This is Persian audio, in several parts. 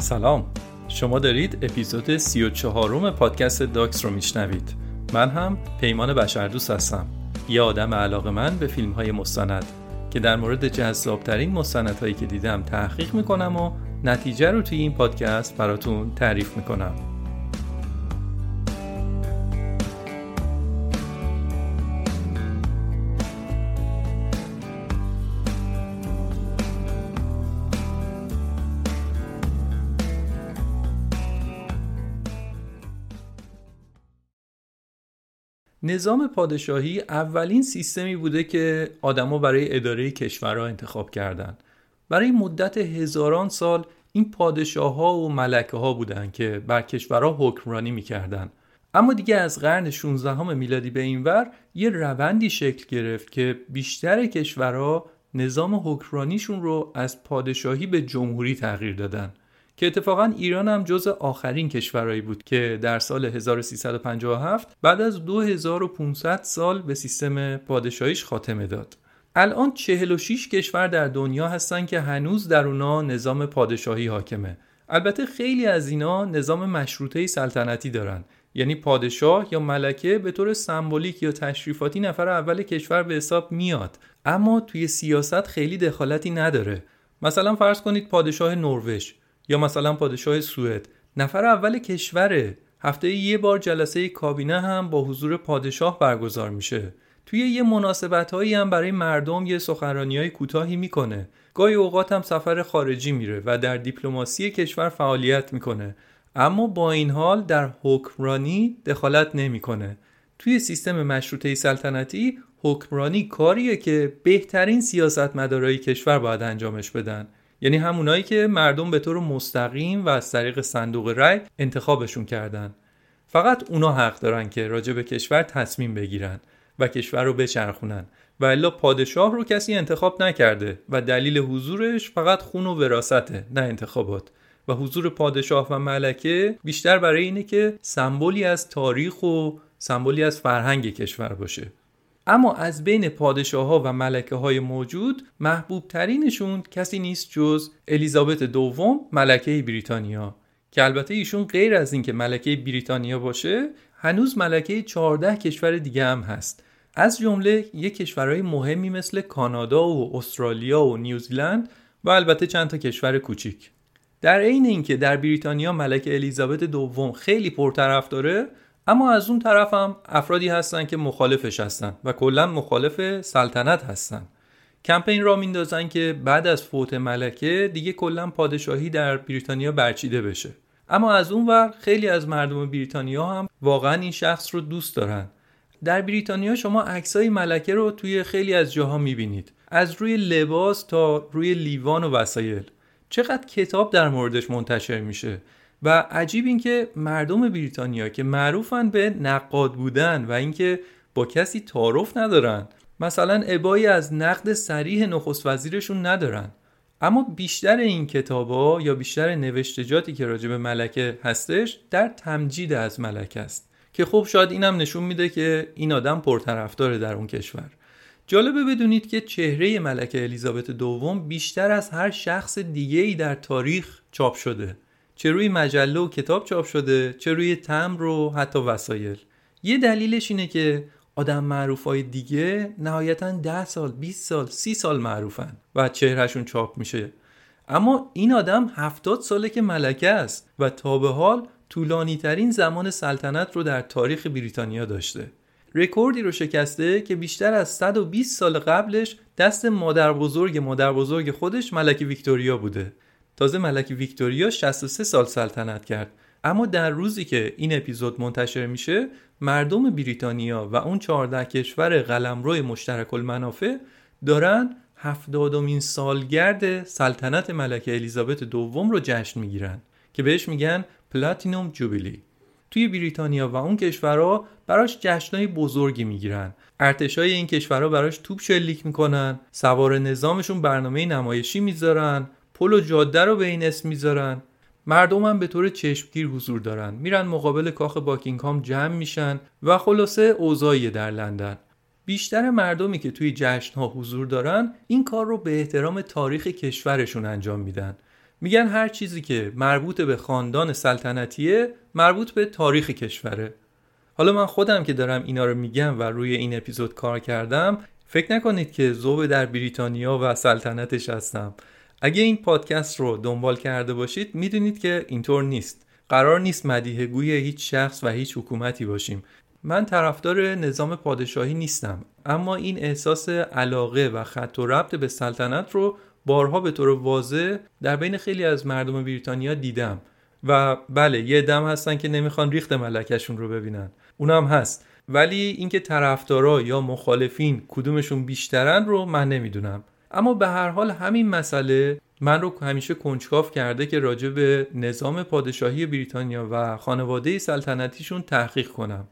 سلام. شما دارید اپیزود 34 م پادکست داکس رو میشنوید. من هم پیمان بشردوست هستم. یه آدم علاقه من به فیلم های مستند که در مورد جذابترین مستندهایی که دیدم تحقیق می‌کنم و نتیجه رو توی این پادکست براتون تعریف می‌کنم. نظام پادشاهی اولین سیستمی بوده که آدما برای اداره کشورها انتخاب کردند. برای مدت هزاران سال این پادشاه ها و ملکه ها بودن که بر کشورها حکمرانی می‌کردن اما دیگه از قرن 16 میلادی به این ور یه روندی شکل گرفت که بیشتر کشورها نظام حکمرانیشون رو از پادشاهی به جمهوری تغییر دادن که اتفاقا ایران هم جز آخرین کشورهایی بود که در سال 1357 بعد از 2500 سال به سیستم پادشاهیش خاتمه داد. الان 46 کشور در دنیا هستن که هنوز در اونا نظام پادشاهی حاکمه. البته خیلی از اینا نظام مشروطه سلطنتی دارن یعنی پادشاه یا ملکه به طور سمبولیک یا تشریفاتی نفر اول کشور به حساب میاد اما توی سیاست خیلی دخالتی نداره مثلا فرض کنید پادشاه نروژ یا مثلا پادشاه سوئد. نفر اول کشوره. هفته یه بار جلسه کابینه هم با حضور پادشاه برگزار میشه. توی یه مناسبت هایی هم برای مردم یه سخنرانی های کوتاهی می‌کنه. گاهی اوقات هم سفر خارجی میره و در دیپلماسی کشور فعالیت می‌کنه. اما با این حال در حکمرانی دخالت نمی‌کنه. توی سیستم مشروطه سلطنتی حکمرانی کاریه که بهترین سیاستمدارای کشور باید انجامش بدن. یعنی همونایی که مردم به طور مستقیم و از طریق صندوق رأی انتخابشون کردن. فقط اونا حق دارن که راجع به کشور تصمیم بگیرن و کشور رو بچرخونن. و الا پادشاه رو کسی انتخاب نکرده و دلیل حضورش فقط خون و وراسته نه انتخابات. و حضور پادشاه و ملکه بیشتر برای اینه که سمبولی از تاریخ و سمبولی از فرهنگ کشور باشه. اما از بین پادشاه ها و ملکه های موجود محبوب ترینشون کسی نیست جز الیزابت دوم ملکه بریتانیا. که البته ایشون غیر از اینکه ملکه بریتانیا باشه هنوز ملکه 14 کشور دیگه هم هست. از جمله یک کشورهای مهمی مثل کانادا و استرالیا و نیوزیلند و البته چند تا کشور کوچیک. در عین اینکه در بریتانیا ملکه الیزابت دوم خیلی پرطرف اما از اون طرف هم افرادی هستن که مخالفش هستن و کلا مخالف سلطنت هستن. کمپین را میندازن که بعد از فوت ملکه دیگه کلا پادشاهی در بریتانیا برچیده بشه. اما از اون ور خیلی از مردم بریتانیا هم واقعا این شخص رو دوست دارن. در بریتانیا شما عکسای ملکه رو توی خیلی از جاها می‌بینید. از روی لباس تا روی لیوان و وسایل. چقدر کتاب در موردش منتشر میشه. و عجیب این که مردم بریتانیا که معروفن به نقاد بودن و اینکه با کسی تعارف ندارن مثلا ابایی از نقد سریح نخست وزیرشون ندارن. اما بیشتر این کتابا یا بیشتر نوشتجاتی که راجع به ملکه هستش در تمجید از ملکه است. که خب شاید اینم نشون میده که این آدم پرطرفداره در اون کشور. جالبه بدونید که چهره ملکه الیزابت دوم بیشتر از هر شخص دیگه ای در تاریخ چاپ شده. چه روی مجله و کتاب چاپ شده چه روی تمر و حتی وسایل. یه دلیلش اینه که آدم معروف های دیگه نهایتا 10 سال 20 سال 30 سال معروفن و چهرهشون چاپ میشه. اما این آدم 70 ساله که ملکه است و تا به حال طولانی ترین زمان سلطنت رو در تاریخ بریتانیا داشته. رکوردی رو شکسته که بیشتر از 120 سال قبلش دست مادر بزرگ مادر بزرگ خودش ملکه ویکتوریا بوده. تازه ملکه ویکتوریا 63 سال سلطنت کرد. اما در روزی که این اپیزود منتشر میشه مردم بریتانیا و اون 14 کشور قلمرو مشترک المنافع دارن هفتادمین سالگرد سلطنت ملکه الیزابت دوم رو جشن می‌گیرن که بهش میگن پلاتینوم جوبیلی توی بریتانیا و اون کشورها براش جشنهای بزرگی می‌گیرن. ارتشای این کشورها براش توپ شلیک می‌کنن سوار نظامشون برنامه نمایشی می‌ذارن پل و جاده رو به این اسم می‌ذارن. مردم هم به طور چشمگیر حضور دارن. میرن مقابل کاخ باکینگهام جمع میشن و خلاصه اوضاعی در لندن. بیشتر مردمی که توی جشن ها حضور دارن این کار رو به احترام تاریخ کشورشون انجام میدن. میگن هر چیزی که مربوط به خاندان سلطنتیه مربوط به تاریخ کشوره. حالا من خودم که دارم اینا رو میگم و روی این اپیزود کار کردم فکر نکنید که زوب در بریتانیا و سلطنتش هستم. اگه این پادکست رو دنبال کرده باشید می‌دونید که اینطور نیست. قرار نیست مدیه گوی هیچ شخص و هیچ حکومتی باشیم. من طرفدار نظام پادشاهی نیستم اما این احساس علاقه و خط و ربط به سلطنت رو بارها به طور واضح در بین خیلی از مردم بریتانیا دیدم. و بله یه دم هستن که نمی‌خوان ریخت ملکشون رو ببینن. اونم هست. ولی اینکه طرفدارا یا مخالفین کدومشون بیشترن رو من نمی‌دونم. اما به هر حال همین مسئله من رو همیشه کنجکاف کرده که راجع به نظام پادشاهی بریتانیا و خانواده سلطنتیشون تحقیق کنم.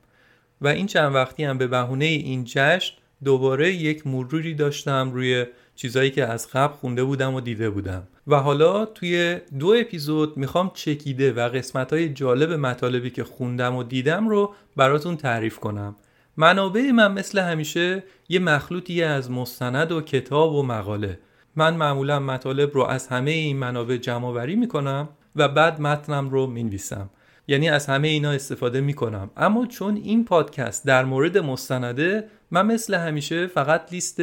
و این چند وقتی هم به بهونه این جشن دوباره یک مروری داشتم روی چیزایی که از قبل خونده بودم و دیده بودم. و حالا توی دو اپیزود می‌خوام چکیده و قسمت های جالب مطالبی که خوندم و دیدم رو براتون تعریف کنم. منابع من مثل همیشه یه مخلوطی از مستند و کتاب و مقاله. من معمولا مطالب رو از همه این منابع جمع وری می‌کنم و بعد متنم رو می‌نویسم. یعنی از همه اینا استفاده می‌کنم. اما چون این پادکست در مورد مستنده من مثل همیشه فقط لیست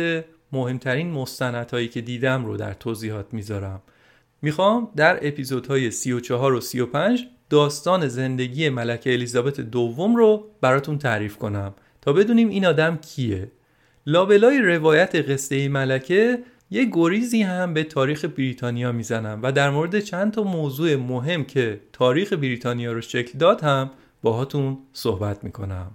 مهمترین مستندهایی که دیدم رو در توضیحات می‌ذارم. می‌خوام در اپیزودهای 34 و 35 داستان زندگی ملکه الیزابت دوم رو براتون تعریف کنم. تا بدونیم این آدم کیه. لابلای روایت قصه ملکه یه گریزی هم به تاریخ بریتانیا می‌زنم و در مورد چند تا موضوع مهم که تاریخ بریتانیا رو شکل داد هم باهاتون صحبت می‌کنم.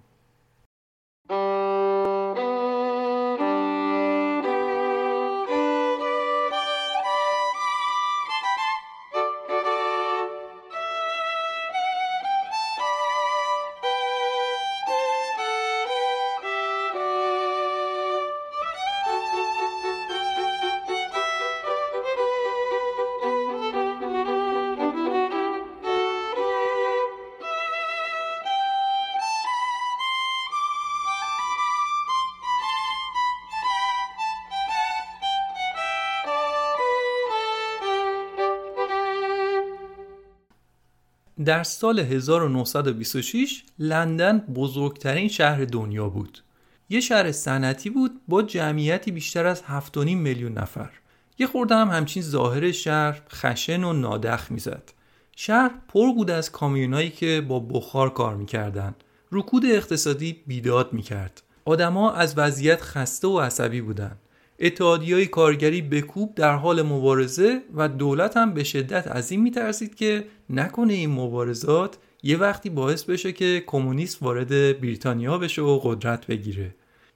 در سال 1926 لندن بزرگترین شهر دنیا بود. یه شهر صنعتی بود با جمعیتی بیشتر از 7.5 میلیون نفر. یه خورده هم همچین ظاهر شهر خشن و نادخ می‌زد. شهر پر بود از کامیونایی که با بخار کار می‌کردن. رکود اقتصادی بیداد می‌کرد. آدما از وضعیت خسته و عصبی بودند. اتحادی کارگری بکوب در حال مبارزه و دولت هم به شدت از این میترسید که نکنه این مبارزات یه وقتی باعث بشه که کمونیست وارد بریتانیا بشه و قدرت بگیره.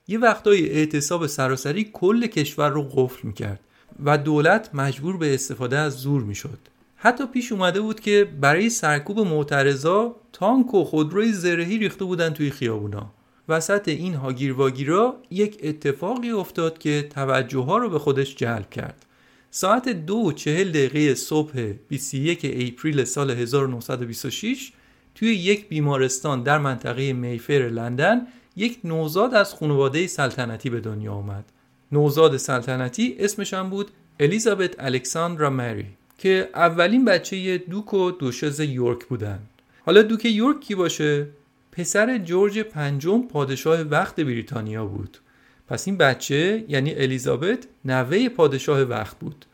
یه وقتای اعتصاب سراسری کل کشور رو قفل می‌کرد و دولت مجبور به استفاده از زور می‌شد. حتی پیش اومده بود که برای سرکوب معترضا تانک و خودروی زرهی ریخته بودن توی خیابونا. وسط این هاگیر واگیرا یک اتفاقی افتاد که توجه ها رو به خودش جلب کرد. ساعت دو چهل دقیقه صبح 21 اپریل سال 1926 توی یک بیمارستان در منطقه میفر لندن یک نوزاد از خانواده سلطنتی به دنیا آمد. نوزاد سلطنتی اسمش هم بود الیزابت الکساندرا مری که اولین بچه دوک و دوشز یورک بودن. حالا دوک یورک کی باشه؟ پسر جورج پنجم پادشاه وقت بریتانیا بود. پس این بچه یعنی الیزابت نوه پادشاه وقت بود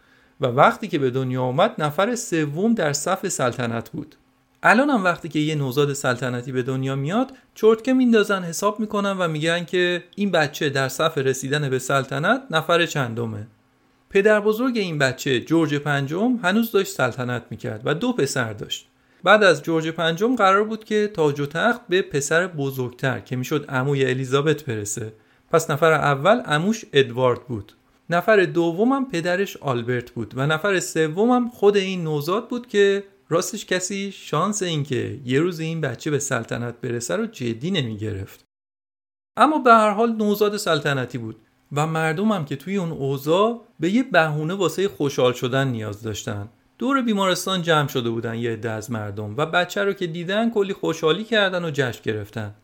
و وقتی که به دنیا آمد نفر سوم در صف سلطنت بود. الان هم وقتی که یه نوزاد سلطنتی به دنیا میاد چرتکه میندازن حساب می‌کنن و میگن که این بچه در صف رسیدن به سلطنت نفر چندمه. پدر بزرگ این بچه جورج پنجم هنوز داشت سلطنت می‌کرد و دو پسر داشت. بعد از جورج پنجم قرار بود که تاج و تخت به پسر بزرگتر که می‌شد عموی الیزابت برسه پس نفر اول عموش ادوارد بود نفر دومم پدرش آلبرت بود و نفر سومم خود این نوزاد بود که راستش کسی شانس اینکه یه روز این بچه به سلطنت برسه رو جدی نمی گرفت. اما به هر حال نوزاد سلطنتی بود و مردمم که توی اون اوضاع به یه بهونه واسه خوشحال شدن نیاز داشتن. دور بیمارستان جمع شده بودن یه عده از مردم و بچه رو که دیدن کلی خوشحالی کردن و جشن گرفتن.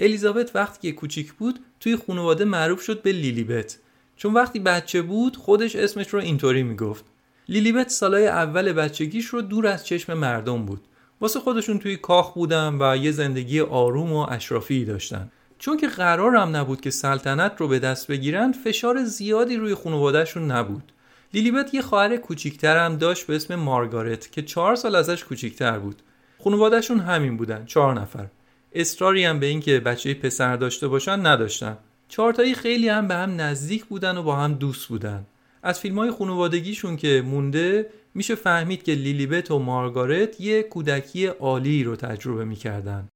الیزابت وقتی که کوچیک بود توی خانواده معروف شد به لیلیبت. چون وقتی بچه بود خودش اسمش رو اینطوری می‌گفت. لیلیبت سالای اول بچگیش رو دور از چشم مردم بود. واسه خودشون توی کاخ بودن و یه زندگی آروم و اشرافی داشتن. چون که قرارم نبود که سلطنت رو به دست بگیرن فشار زیادی روی خانوادهشون نبود. لیلیبت یه خواهر کوچیکتر هم داشت به اسم مارگارت که چهار سال ازش کوچیکتر بود. خانوادهشون همین بودن چهار نفر. اصراری هم به اینکه بچه پسر داشته باشن نداشتن. چهارتایی خیلی هم به هم نزدیک بودن و با هم دوست بودن. از فیلم های خانوادگیشون که مونده میشه فهمید که لیلیبت و مارگارت یه کودکی عالی رو تجربه می‌کردن.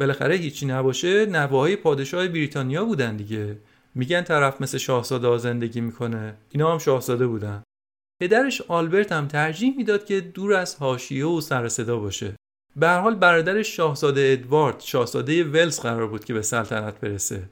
بالاخره هیچی نباشه نواهای پادشاه بریتانیا بودن دیگه. میگن طرف مثل شاهزاده زندگی می‌کنه. اینا هم شاهزاده بودن. پدرش آلبرت هم ترجیح می‌داد که دور از حاشیه و سر صدا باشه. به هر حال برادرش شاهزاده ادوارد شاهزاده ولز قرار بود که به سلطنت برسه.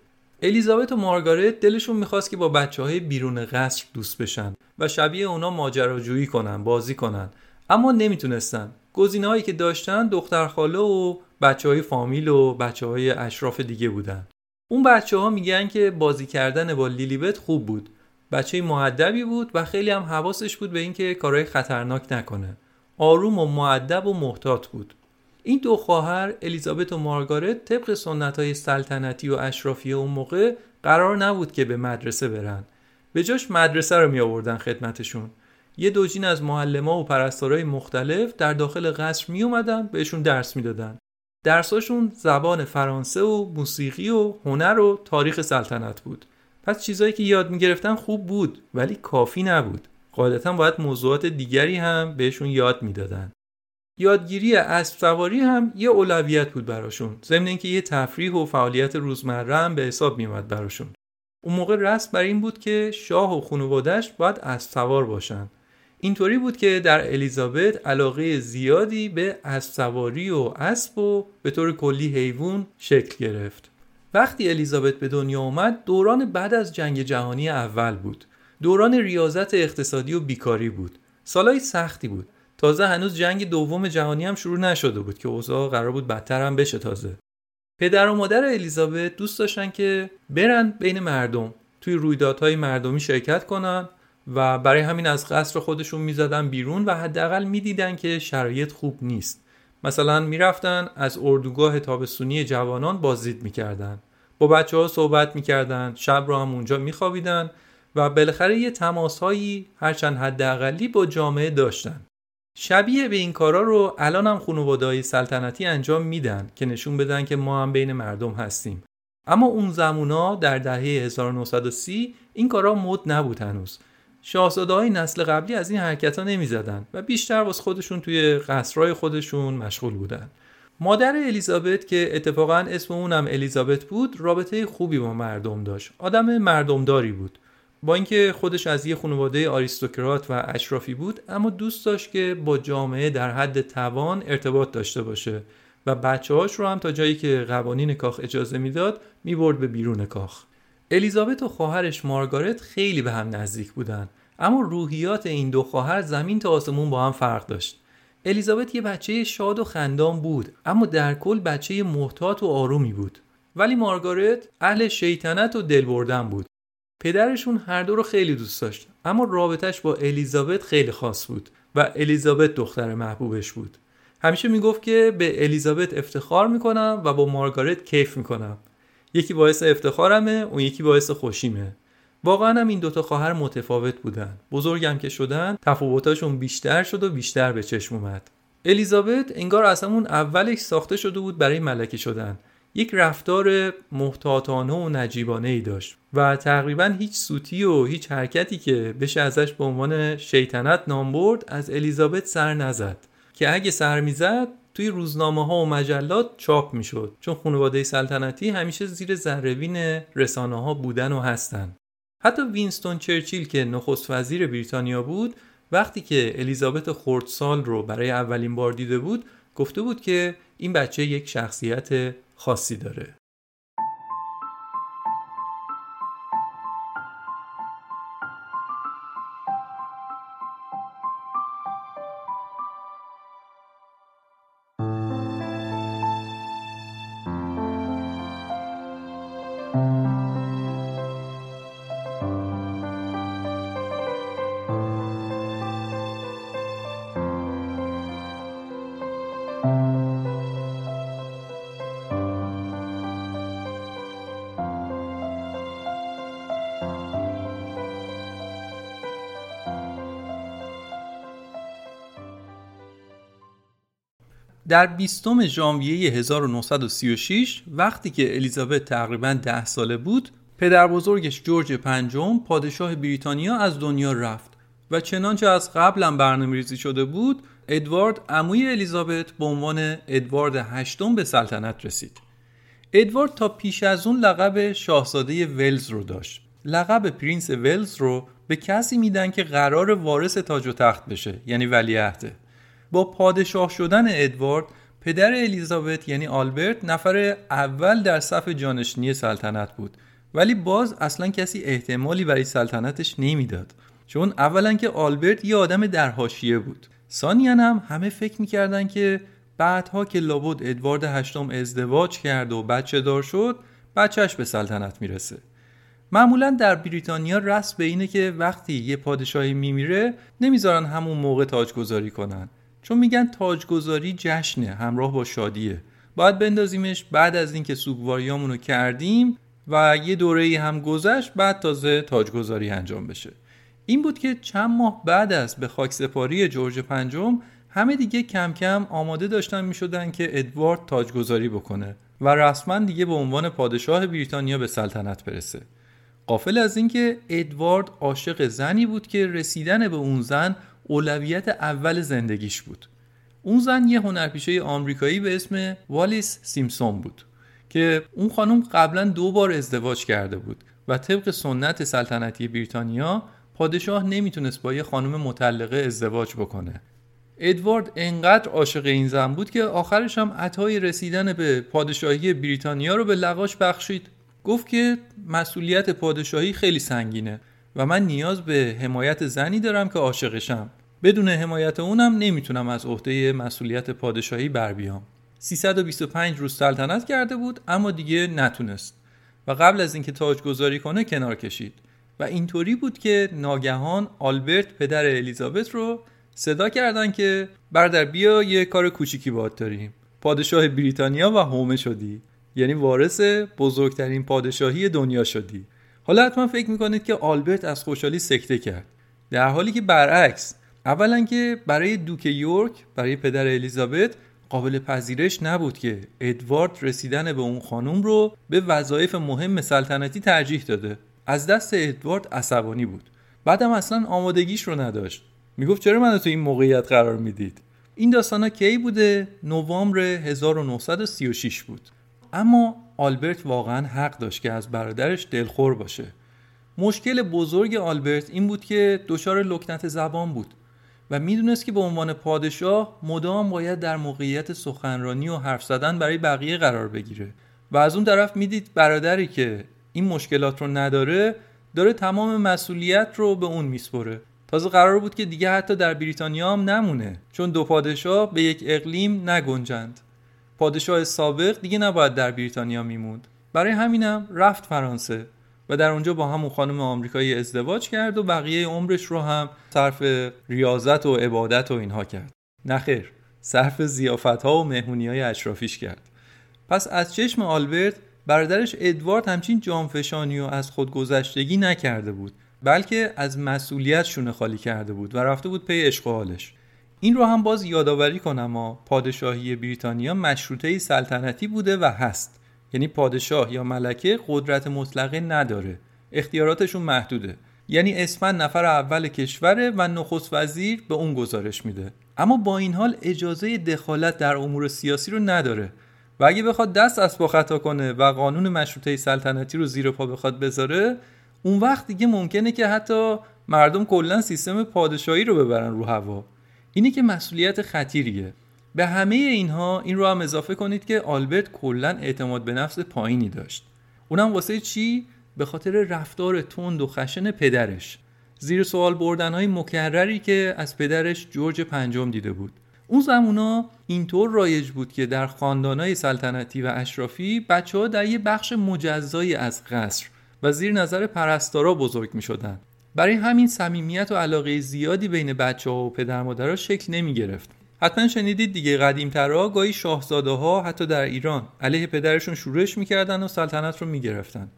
الیزابت و مارگارت دلشون می‌خواست که با بچه های بیرون قصر دوست بشن و شبیه اونا ماجراجویی کنن بازی کنن. اما نمی‌تونستن. گزینه‌هایی که داشتن دختر خاله و بچه های فامیل و بچه های اشراف دیگه بودن. اون بچه ها میگن که بازی کردن با لیلیبت خوب بود. بچه معدبی بود و خیلی هم حواسش بود به اینکه کارهای خطرناک نکنه. آروم و معدب و محتاط بود. این دو خواهر الیزابت و مارگارت طبق سنت های سلطنتی و اشرافی اون موقع قرار نبود که به مدرسه برن. به جاش مدرسه رو می آوردن خدمتشون. یه دوجین از معلما و پرستارای مختلف در داخل قصر می اومدن بهشون درس می‌دادن. درساشون زبان فرانسه و موسیقی و هنر و تاریخ سلطنت بود. پس چیزایی که یاد می‌گرفتن خوب بود ولی کافی نبود. قاعدتا باید موضوعات دیگری هم بهشون یاد می‌دادن. یادگیری اسب سواری هم یه اولویت بود براشون. ضمن اینکه یه تفریح و فعالیت روزمره هم به حساب میومد براشون. اون موقع رسم بر این بود که شاه و خانواده‌اش باید اسب سوار باشن. اینطوری بود که در الیزابت علاقه زیادی به اسب سواری و اسب و به طور کلی حیوان شکل گرفت. وقتی الیزابت به دنیا آمد دوران بعد از جنگ جهانی اول بود. دوران ریاضت اقتصادی و بیکاری بود. سالهای سختی بود. تازه هنوز جنگ دوم جهانی هم شروع نشده بود که اوضاع قرار بود بدتر هم بشه تازه. پدر و مادر الیزابت دوست داشتن که برن بین مردم توی رویدادهای مردمی شرکت کنن و برای همین از قصر خودشون می‌زدن بیرون و حداقل می‌دیدن که شرایط خوب نیست. مثلا می‌رفتن از اردوگاه تابستونی جوانان بازدید می‌کردن. با بچه ها صحبت می‌کردن شب رو هم اونجا میخوابیدن و بالاخره یه تماس هایی هرچند حداقلی با جامعه داشتن. شبیه به این کارا رو الان هم خانواده‌های سلطنتی انجام میدن که نشون بدن که ما هم بین مردم هستیم. اما اون زمونا در دهه 1930 این کارا مد نبود هنوز. شاهزاده های نسل قبلی از این حرکت ها نمی زدن و بیشتر واسه خودشون توی قصرهای خودشون مشغول بودن. مادر الیزابت که اتفاقا اسم اونم الیزابت بود رابطه خوبی با مردم داشت. آدم مردمداری بود. با اینکه خودش از یه خانواده آریستوکرات و اشرافی بود اما دوست داشت که با جامعه در حد توان ارتباط داشته باشه و بچه هاش رو هم تا جایی که قوانین کاخ اجازه می‌داد می‌برد به بیرون کاخ الیزابت و خواهرش مارگارت خیلی به هم نزدیک بودن. اما روحیات این دو خواهر زمین تا آسمون با هم فرق داشت. الیزابت یه بچه شاد و خندان بود اما در کل بچه محتاط و آرومی بود. ولی مارگارت اهل شیطنت و دل بردن بود. پدرشون هر دو رو خیلی دوست داشت اما رابطش با الیزابت خیلی خاص بود و الیزابت دختر محبوبش بود. همیشه می‌گفت که به الیزابت افتخار می‌کنم و با مارگارت کیف می‌کنم. یکی باعث افتخارمه اون یکی باعث خوشیمه. واقعا هم این دوتا خواهر متفاوت بودن. بزرگم که شدن تفاوتاشون بیشتر شد و بیشتر به چشم اومد. الیزابت انگار از همون اولش ساخته شده بود برای ملکه شدن. یک رفتار محتاطانه و نجیبانه ای داشت و تقریبا هیچ سوتی و هیچ حرکتی که بشه ازش به عنوان شیطنت نام برد از الیزابت سر نزد. که اگه سر می‌زد توی روزنامه ها و مجلات چاپ می‌شد. چون خانواده سلطنتی همیشه زیر زربین رسانه ها بودن و هستن. حتی وینستون چرچیل که نخست وزیر بریتانیا بود وقتی که الیزابت خردسال رو برای اولین بار دیده بود گفته بود که این بچه یک شخصیت خاصی داره. در 20 ژانویه 1936 وقتی که الیزابت تقریبا ده ساله بود پدر بزرگش جورج پنجم پادشاه بریتانیا از دنیا رفت و چنانچه از قبلا برنامه ریزی شده بود ادوارد عموی الیزابت به عنوان ادوارد هشتم به سلطنت رسید. ادوارد تا پیش از اون لقب شاهزاده ولز رو داشت. لقب پرینس ولز رو به کسی میدن که قرار وارث تاج و تخت بشه یعنی ولیعهده. با پادشاه شدن ادوارد پدر الیزابت یعنی آلبرت نفر اول در صف جانشینی سلطنت بود. ولی باز اصلا کسی احتمالی برای سلطنتش نمی‌داد. چون اولا که آلبرت یه آدم در حاشیه بود. ثانیا هم همه فکر می‌کردن که بعدها که لابد ادوارد هشتم ازدواج کرد و بچه دار شد بچهش به سلطنت می‌رسه. معمولا در بریتانیا رسم به اینه که وقتی یه پادشاهی میمیره نمی‌ذارن همون موقع تاجگذاری کنن. چون میگن تاجگذاری جشنه همراه با شادیه. باید بندازیمش بعد از اینکه سوگواریامونو کردیم و یه دوره هم گذشت بعد تازه تاجگذاری انجام بشه. این بود که چند ماه بعد از به خاک سپاری جورج پنجم همه دیگه کم کم آماده داشتن می شدن که ادوارد تاجگذاری بکنه و رسما دیگه به عنوان پادشاه بریتانیا به سلطنت برسه. قافل از اینکه ادوارد عاشق زنی بود که رسیدن به اون زن اولویت اول زندگیش بود. اون زن یه هنرپیشه آمریکایی به اسم والیس سیمسون بود که اون خانم قبلا دو بار ازدواج کرده بود و طبق سنت سلطنتی بریتانیا پادشاه نمی‌تونست با یه خانم مطلقه ازدواج بکنه. ادوارد انقدر عاشق این زن بود که آخرش هم عطای رسیدن به پادشاهی بریتانیا رو به لغاش بخشید. گفت که مسئولیت پادشاهی خیلی سنگینه و من نیاز به حمایت زنی دارم که عاشقشم. بدون حمایت اونم نمی‌تونم از عهده مسئولیت پادشاهی بر بیام. 325 روز سلطنت کرده بود اما دیگه نتونست. و قبل از اینکه تاج گذاری کنه کنار کشید. و اینطوری بود که ناگهان آلبرت پدر الیزابت رو صدا کردن که بردر بیا یه کار کوچیکی باید داریم. پادشاه بریتانیا و هومه شدی. یعنی وارث بزرگترین پادشاهی دنیا شدی. حالا حتما فکر می‌کنید که آلبرت از خوشحالی سکته کرد. در حالی که برعکس اولا که برای دوک یورک برای پدر الیزابت قابل پذیرش نبود که ادوارد رسیدن به اون خانم رو به وظایف مهم سلطنتی ترجیح داده. از دست ادوارد عصبانی بود. بعدم اصلا آمادگیش رو نداشت. می‌گفت چرا منو تو این موقعیت قرار می‌دید؟ این داستانا کی بوده؟ نوامبر 1936 بود. اما آلبرت واقعا حق داشت که از برادرش دلخور باشه. مشکل بزرگ آلبرت این بود که دچار لکنت زبان بود. و می‌دونست که به عنوان پادشاه مدام باید در موقعیت سخنرانی و حرف زدن برای بقیه قرار بگیره. و از اون طرف می‌دید برادری که این مشکلات رو نداره داره تمام مسئولیت رو به اون میسپره. تازه قرار بود که دیگه حتی در بریتانیا هم نمونه چون دو پادشاه به یک اقلیم نگنجند. پادشاه سابق دیگه نباید در بریتانیا میموند. برای همینم رفت فرانسه. و در اونجا با همون خانم آمریکایی ازدواج کرد و بقیه عمرش رو هم صرف ریاضت و عبادت و اینها کرد. نخیر صرف زیافت ها و مهمونی های اشرافیش کرد. پس از چشم آلبرت برادرش ادوارد همچین جانفشانی و از خودگذشتگی نکرده بود بلکه از مسئولیت شونه خالی کرده بود و رفته بود پی عشق حالش. این رو هم باز یادآوری کنم ها پادشاهی بریتانیا مشروطه سلطنتی بوده و هست. یعنی پادشاه یا ملکه قدرت مطلقه نداره. اختیاراتشون محدوده. یعنی اسفند نفر اول کشوره و نخست وزیر به اون گزارش میده. اما با این حال اجازه دخالت در امور سیاسی رو نداره. و اگه بخواد دست از پا خطا کنه و قانون مشروطه سلطنتی رو زیر پا بخواد بذاره اون وقت دیگه ممکنه که حتی مردم کلا سیستم پادشاهی رو ببرن رو هوا. اینی که مسئولیت خطیریه. به همه اینها این رو هم اضافه کنید که آلبرت کلا اعتماد به نفس پایینی داشت اونم واسه چی به خاطر رفتار تند و خشن پدرش زیر سوال بردن های مکرری که از پدرش جورج پنجم دیده بود اون زمونا اینطور رایج بود که در خاندانهای سلطنتی و اشرافی بچه ها در یه بخش مجزایی از قصر و زیر نظر پرستارا بزرگ می شدن. برای همین صمیمیت و علاقه زیادی بین بچه ها و پدر مادرها شکل نمی گرفت. حتما شنیدید دیگه قدیم ترها گاهی شاهزاده ها حتی در ایران علیه پدرشون شورش می‌کردن و سلطنت رو می‌گرفتن.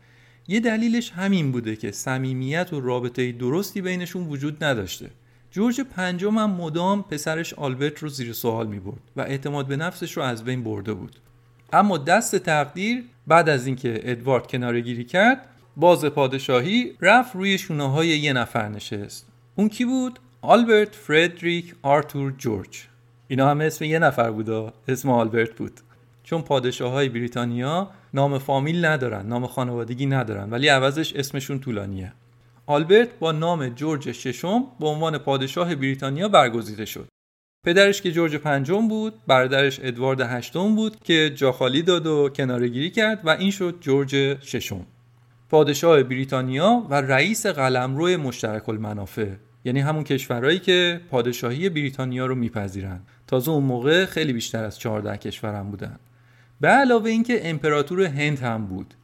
یه دلیلش همین بوده که صمیمیت و رابطه درستی بینشون وجود نداشته. جورج پنجم هم مدام پسرش آلبرت رو زیر سوال می برد و اعتماد به نفسش رو از بین برده بود. اما دست تقدیر بعد از اینکه ادوارد کنارگیری کرد باز پادشاهی رفت روی شونه های یه نفر نشست. اون کی بود؟ آلبرت فردریک آرتور جورج. اینا هم اسم یه نفر بوده اسم آلبرت بود. چون پادشاه های بریتانیا نام فامیل ندارن نام خانوادگی ندارن ولی عوضش اسمشون طولانیه. آلبرت با نام جورج ششم به عنوان پادشاه بریتانیا برگزیده شد. پدرش که جورج پنجم بود برادرش ادوارد هشتم بود که جاخالی داد و کنارگیری کرد و این شد جورج ششم. پادشاه بریتانیا و رئیس قلمرو مشترک المنافع یعنی همون کشورهایی که پادشاهی بریتانیا رو میپذیرن تازه اون موقع خیلی بیشتر از 14 کشورم بودن. به علاوه اینکه امپراتور هند هم بود.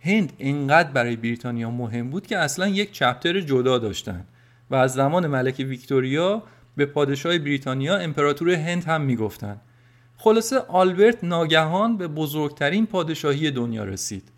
هند انقدر برای بریتانیا مهم بود که اصلا یک چپتر جدا داشتن و از زمان ملکه ویکتوریا به پادشاه بریتانیا امپراتور هند هم می‌گفتن. خلاصه آلبرت ناگهان به بزرگترین پادشاهی دنیا رسید.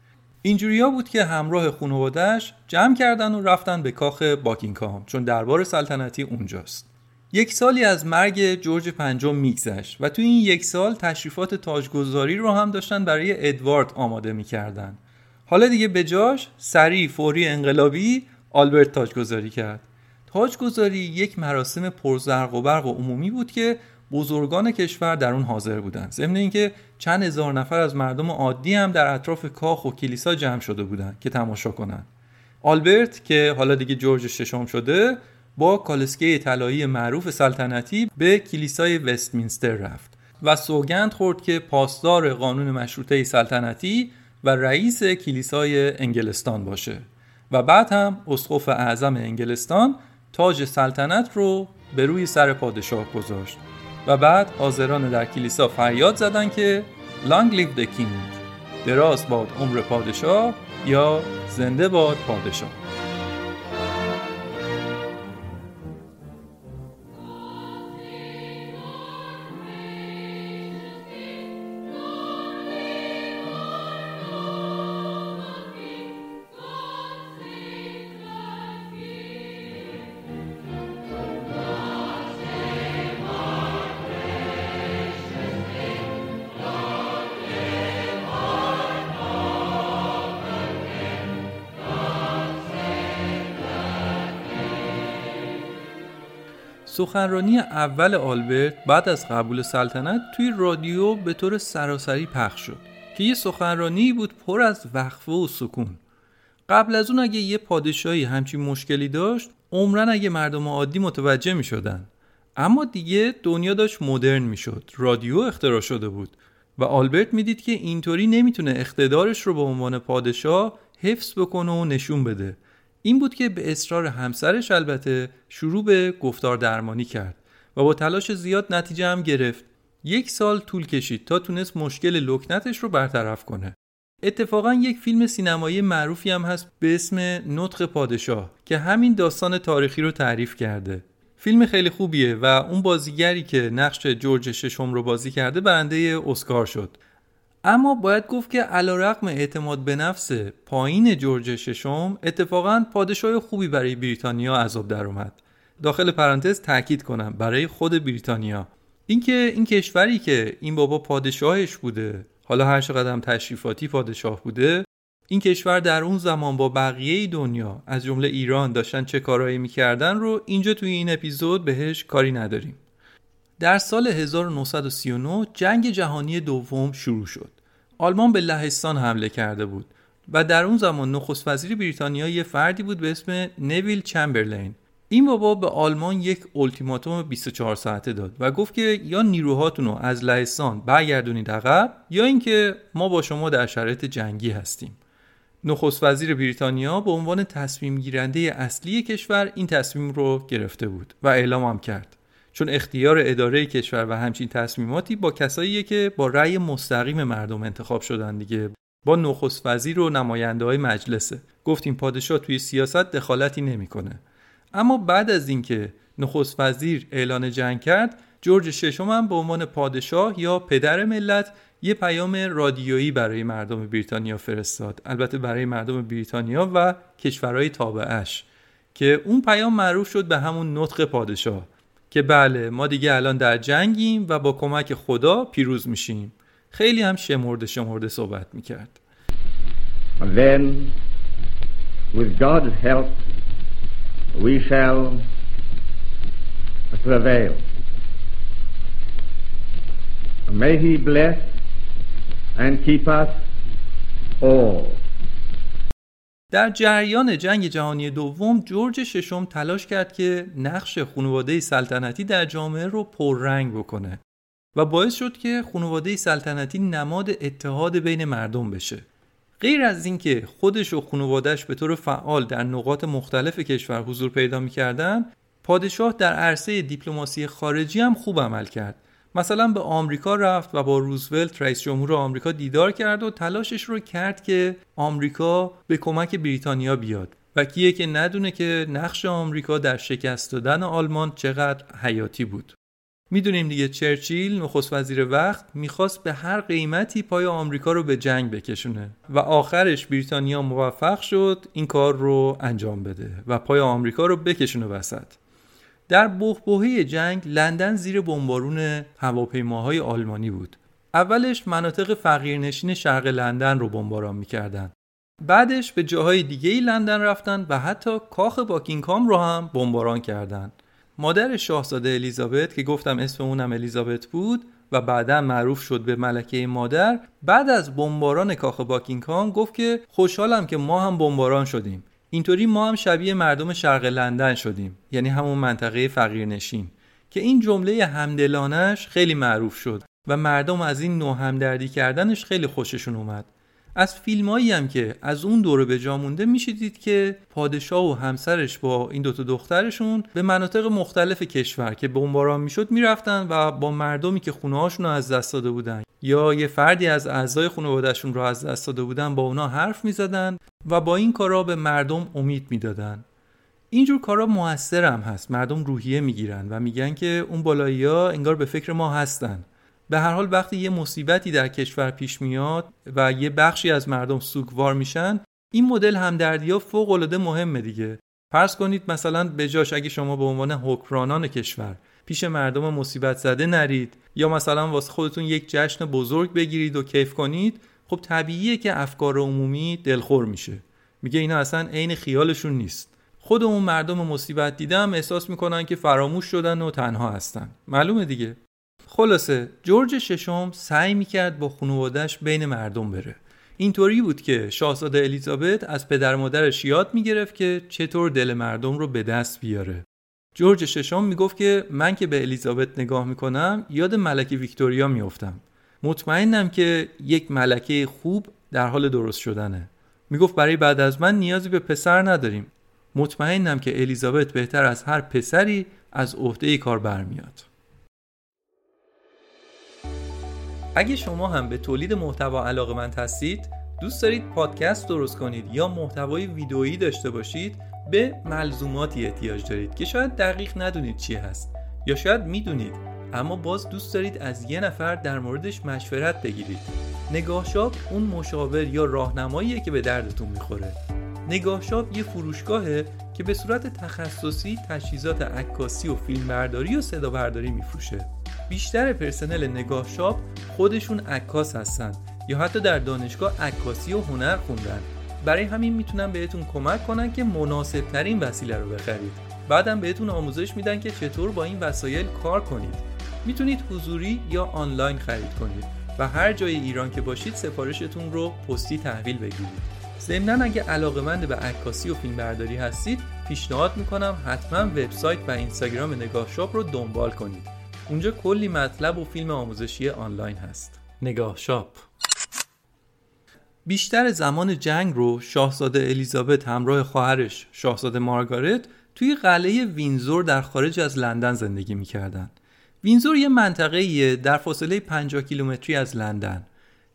اینجوریا بود که همراه خانوادهش جمع کردن و رفتن به کاخ باکینگهام چون دربار سلطنتی اونجاست. یک سالی از مرگ جورج پنجم میگذشت و تو این یک سال تشریفات تاجگذاری رو هم داشتن برای ادوارد آماده می‌کردن. حالا دیگه به جاش سریع فوری انقلابی آلبرت تاجگذاری کرد. تاجگذاری یک مراسم پرزرق و برق و عمومی بود که بزرگان کشور در اون حاضر بودند ضمن اینکه چند هزار نفر از مردم عادی هم در اطراف کاخ و کلیسا جمع شده بودند که تماشا کنند آلبرت که حالا دیگه جورج ششم شده با کالسکه طلایی معروف سلطنتی به کلیسای وستمینستر رفت و سوگند خورد که پاسدار قانون مشروطه سلطنتی و رئیس کلیسای انگلستان باشه و بعد هم اسقف اعظم انگلستان تاج سلطنت رو به روی سر پادشاه گذاشت و بعد حاضران در کلیسا فریاد زدن که Long live the king دراز باد عمر پادشاه یا زنده باد پادشاه. سخنرانی اول آلبرت بعد از قبول سلطنت توی رادیو به طور سراسری پخش شد که یه سخنرانی بود پر از وقفه و سکون قبل از اون اگه یه پادشاهی همچین مشکلی داشت عمرن اگه مردم عادی متوجه می شدن. اما دیگه دنیا داشت مدرن می شد. رادیو اختراع شده بود و آلبرت می‌دید که اینطوری نمی‌تونه اقتدارش رو به عنوان پادشاه حفظ بکنه و نشون بده این بود که به اصرار همسرش البته شروع به گفتار درمانی کرد و با تلاش زیاد نتیجه هم گرفت. یک سال طول کشید تا تونست مشکل لکنتش رو برطرف کنه. اتفاقا یک فیلم سینمایی معروفی هم هست به اسم نطق پادشاه که همین داستان تاریخی رو تعریف کرده. فیلم خیلی خوبیه و اون بازیگری که نقش جورج ششم رو بازی کرده برنده اسکار شد. اما باید گفت که رقم اعتماد به نفس پایین جورج ششم اتفاقا پادشاه خوبی برای بریتانیا عذاب در اومد. داخل پرانتز تاکید کنم برای خود بریتانیا. اینکه این کشوری که این بابا پادشاهش بوده حالا هر چقدر تشریفاتی پادشاه بوده این کشور در اون زمان با بقیه دنیا از جمله ایران داشتن چه کارهایی می‌کردن رو اینجا توی این اپیزود بهش کاری نداریم. در سال 1939 جنگ جهانی دوم شروع شد. آلمان به لهستان حمله کرده بود و در اون زمان نخست وزیر بریتانیا یه فردی بود به اسم نویل چمبرلین. این بابا به آلمان یک التیماتوم 24 ساعته داد و گفت که یا نیروهاتون رو از لهستان برگردونید عقب یا اینکه ما با شما در شرایط جنگی هستیم. نخست وزیر بریتانیا به عنوان تصمیم گیرنده اصلی کشور این تصمیم رو گرفته بود و اعلام هم کرد. چون اختیار اداره کشور و همچین تصمیماتی با کساییه که با رأی مستقیم مردم انتخاب شدن دیگه. با نخست وزیر و نماینده های مجلسه. گفتیم پادشاه توی سیاست دخالتی نمی‌کنه. اما بعد از اینکه نخست وزیر اعلان جنگ کرد جورج ششم هم به عنوان پادشاه یا پدر ملت یه پیام رادیویی برای مردم بریتانیا فرستاد. البته برای مردم بریتانیا و کشورهای تابعش که اون پیام معروف شد به همون نطق پادشاه. که بله ما دیگه الان در جنگیم و با کمک خدا پیروز میشیم خیلی هم شمرده شمرده صحبت می‌کرد then with God's help we shall prevail. May he bless and keep us all. در جریان جنگ جهانی دوم جورج ششم تلاش کرد که نقش خانواده سلطنتی در جامعه رو پررنگ بکنه و باعث شد که خانواده سلطنتی نماد اتحاد بین مردم بشه. غیر از اینکه خودش و خانوادهش به طور فعال در نقاط مختلف کشور حضور پیدا می‌کردن پادشاه در عرصه دیپلماسی خارجی هم خوب عمل کرد مثلا به آمریکا رفت و با روزولت رئیس جمهور آمریکا دیدار کرد و تلاشش رو کرد که آمریکا به کمک بریتانیا بیاد. و کیه که ندونه که نقش آمریکا در شکست دادن آلمان چقدر حیاتی بود. می‌دونیم دیگه چرچیل نخست وزیر وقت می‌خواست به هر قیمتی پای آمریکا رو به جنگ بکشونه و آخرش بریتانیا موفق شد این کار رو انجام بده و پای آمریکا رو بکشونه وسط. در بحبوحه جنگ لندن زیر بمبارون هواپیماهای آلمانی بود. اولش مناطق فقیرنشین شرق لندن رو بمباران می‌کردن. بعدش به جاهای دیگه ای لندن رفتن و حتی کاخ باکینگهام رو هم بمباران کردند. مادر شاهزاده الیزابت که گفتم اسم اونم الیزابت بود و بعدا معروف شد به ملکه مادر بعد از بمباران کاخ باکینگهام گفت که خوشحالم که ما هم بمباران شدیم. اینطوری ما هم شبیه مردم شرق لندن شدیم یعنی همون منطقه فقیرنشین که این جمله همدلانش خیلی معروف شد و مردم از این نوع همدردی کردنش خیلی خوششون اومد. از فیلمایی هم که از اون دوره به جا مونده میشه دید که پادشاه و همسرش با این دوتا دخترشون به مناطق مختلف کشور که بمباران می‌شد می‌رفتن و با مردمی که خونه رو از دست داده بودن. یا یه فردی از اعضای خانوادهشون رو از دست داده بودن با اونا حرف می‌زدن و با این کارا به مردم امید می‌دادن. اینجور کارا موثر هست. مردم روحیه می‌گیرن و میگن که اون بالایی ها انگار به فکر ما هستن. به هر حال وقتی یه مصیبتی در کشور پیش میاد و یه بخشی از مردم سوگوار میشن این مدل همدردی فوق العاده مهمه دیگه. فرض کنید مثلا به جاش اگه شما به عنوان حکمرانان کشور پیش مردم مصیبت زده نرید یا مثلا واسه خودتون یک جشن بزرگ بگیرید و کیف کنید خب طبیعیه که افکار عمومی دلخور میشه. میگه اینا اصلا عین خیالشون نیست. خود اون مردم مصیبت دیدم احساس می‌کنن که فراموش شدن و تنها هستن. معلومه دیگه. خلاصه جورج ششم سعی می‌کرد با خانوادهش بین مردم بره. اینطوری بود که شاهزاده الیزابت از پدر مادرش یاد می‌گرفت که چطور دل مردم رو به دست بیاره. جورج ششم می‌گفت که من که به الیزابت نگاه می‌کنم یاد ملکه ویکتوریا میافتم. مطمئنم که یک ملکه خوب در حال درست شدنه. می‌گفت برای بعد از من نیازی به پسر نداریم. مطمئنم که الیزابت بهتر از هر پسری از عهده کار برمیاد. اگه شما هم به تولید محتوا علاقه من هستید دوست دارید پادکست درست کنید یا محتوای ویدئویی داشته باشید به ملزوماتی احتیاج دارید که شاید دقیق ندونید چی هست یا شاید می‌دونید اما باز دوست دارید از یه نفر در موردش مشورت بگیرید. نگاه شاپ اون مشاور یا راهنماییه که به دردتون می‌خوره. نگاه شاپ یه فروشگاهه که به صورت تخصصی تجهیزات عکاسی و فیلمبرداری و صدا برداری میفروشه. بیشتر پرسنل نگاه شاپ خودشون عکاس هستن یا حتی در دانشگاه عکاسی و هنر خوندن. برای همین می‌تونن بهتون کمک کنن که مناسب ترین وسیله رو بخرید. بعدم بهتون آموزش میدن که چطور با این وسایل کار کنید. می‌تونید حضوری یا آنلاین خرید کنید و هر جای ایران که باشید سفارشتون رو پستی تحویل بگیرید. ضمنا اگه علاقمند به عکاسی و فیلمبرداری هستید پیشنهاد می‌کنم حتما وبسایت و اینستاگرام نگاه شاپ رو دنبال کنید. اونجا کلی مطلب و فیلم آموزشی آنلاین هست نگاه شاپ بیشتر زمان جنگ رو شاهزاده الیزابت همراه خواهرش شاهزاده مارگارت توی قلعه وینزور در خارج از لندن زندگی می‌کردن. وینزور یه منطقه در فاصله 50 کیلومتری از لندن.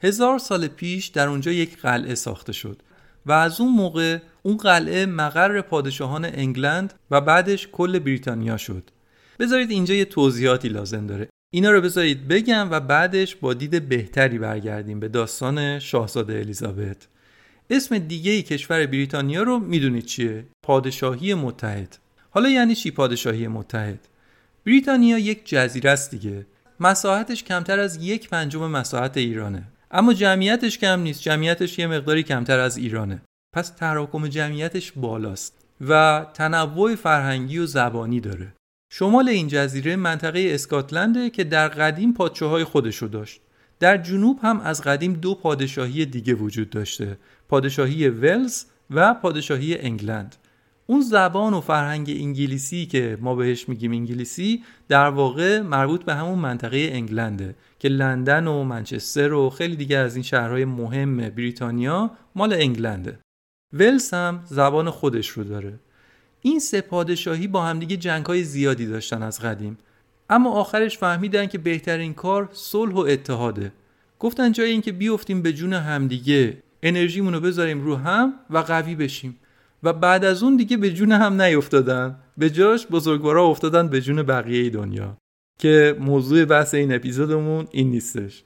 هزار سال پیش در اونجا یک قلعه ساخته شد و از اون موقع اون قلعه مقر پادشاهان انگلند و بعدش کل بریتانیا شد. بذارید اینجا یه توضیحاتی لازم داره. اینا رو بذارید بگم و بعدش با دید بهتری برگردیم به داستان شاهزاده الیزابت. اسم دیگه ای کشور بریتانیا رو می‌دونید چیه؟ پادشاهی متحد. حالا یعنی چی پادشاهی متحد؟ بریتانیا یک جزیره است دیگه. مساحتش کمتر از یک پنجم مساحت ایرانه. اما جمعیتش کم نیست. جمعیتش یه مقداری کمتر از ایرانه. پس تراکم جمعیتش بالاست و تنوع فرهنگی و زبانی داره. شمال این جزیره منطقه اسکاتلنده که در قدیم پادشاهای خودشو داشت. در جنوب هم از قدیم دو پادشاهی دیگه وجود داشته. پادشاهی ولز و پادشاهی انگلند. اون زبان و فرهنگ انگلیسی که ما بهش میگیم انگلیسی در واقع مربوط به همون منطقه انگلنده که لندن و منچستر و خیلی دیگه از این شهرهای مهم بریتانیا مال انگلنده. ولز هم زبان خودش رو داره. این سه پادشاهی با همدیگه جنگ های زیادی داشتن از قدیم. اما آخرش فهمیدن که بهترین کار صلح و اتحاده. گفتن جای اینکه بیفتیم به جون همدیگه انرژیمون رو بذاریم رو هم و قوی بشیم. و بعد از اون دیگه به جون هم نیفتادن. به جاش بزرگوارا افتادن به جون بقیه دنیا. که موضوع بحث این اپیزودمون این نیستش.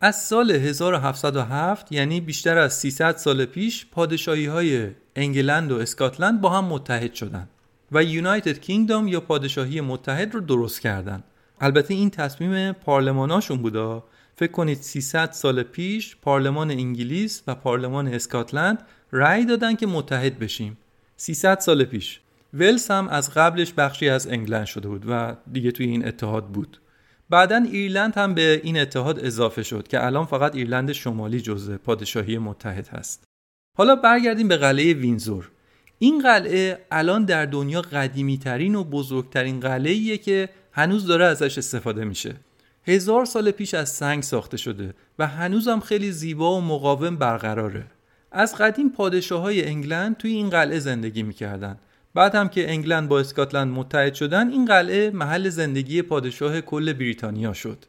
از سال 1707 یعنی بیشتر از 300 سال پیش پادشاهی های انگلند و اسکاتلند با هم متحد شدند و یونایتد کینگدام یا پادشاهی متحد رو درست کردند. البته این تصمیم پارلماناشون بودا فکر کنید 300 سال پیش پارلمان انگلیس و پارلمان اسکاتلند رأی دادن که متحد بشیم. 300 سال پیش. ولز هم از قبلش بخشی از انگلند شده بود و دیگه توی این اتحاد بود. بعدا ایرلند هم به این اتحاد اضافه شد که الان فقط ایرلند شمالی جزء پادشاهی متحد هست. حالا برگردیم به قلعه وینزور. این قلعه الان در دنیا قدیمی ترین و بزرگترین قلعه که هنوز داره ازش استفاده میشه. هزار سال پیش از سنگ ساخته شده و هنوزم خیلی زیبا و مقاوم برقراره. از قدیم پادشاه های انگلند توی این قلعه زندگی می‌کردن. بعد هم که انگلند با اسکاتلند متحد شدن این قلعه محل زندگی پادشاه کل بریتانیا شد.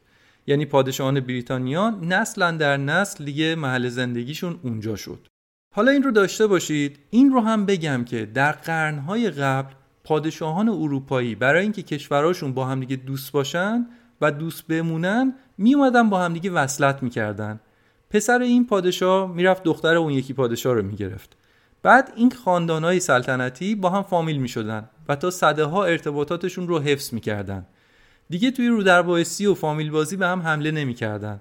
یعنی پادشاهان بریتانیا نسلا در نسل دیگه محل زندگیشون اونجا شد. حالا این رو داشته باشید. این رو هم بگم که در قرنهای قبل پادشاهان اروپایی برای اینکه کشورهاشون با همدیگه دوست باشن و دوست بمونن می اومدن با همدیگه وصلت می‌کردن. پسر این پادشاه می‌رفت دختر اون یکی پادشاه رو می‌گرفت. بعد این خاندانهای سلطنتی با هم فامیل می‌شدن و تا صده ها ارتباطاتشون رو حفظ می‌کردن. دیگه توی رودربایستی و فامیل بازی به هم حمله نمی‌کردن.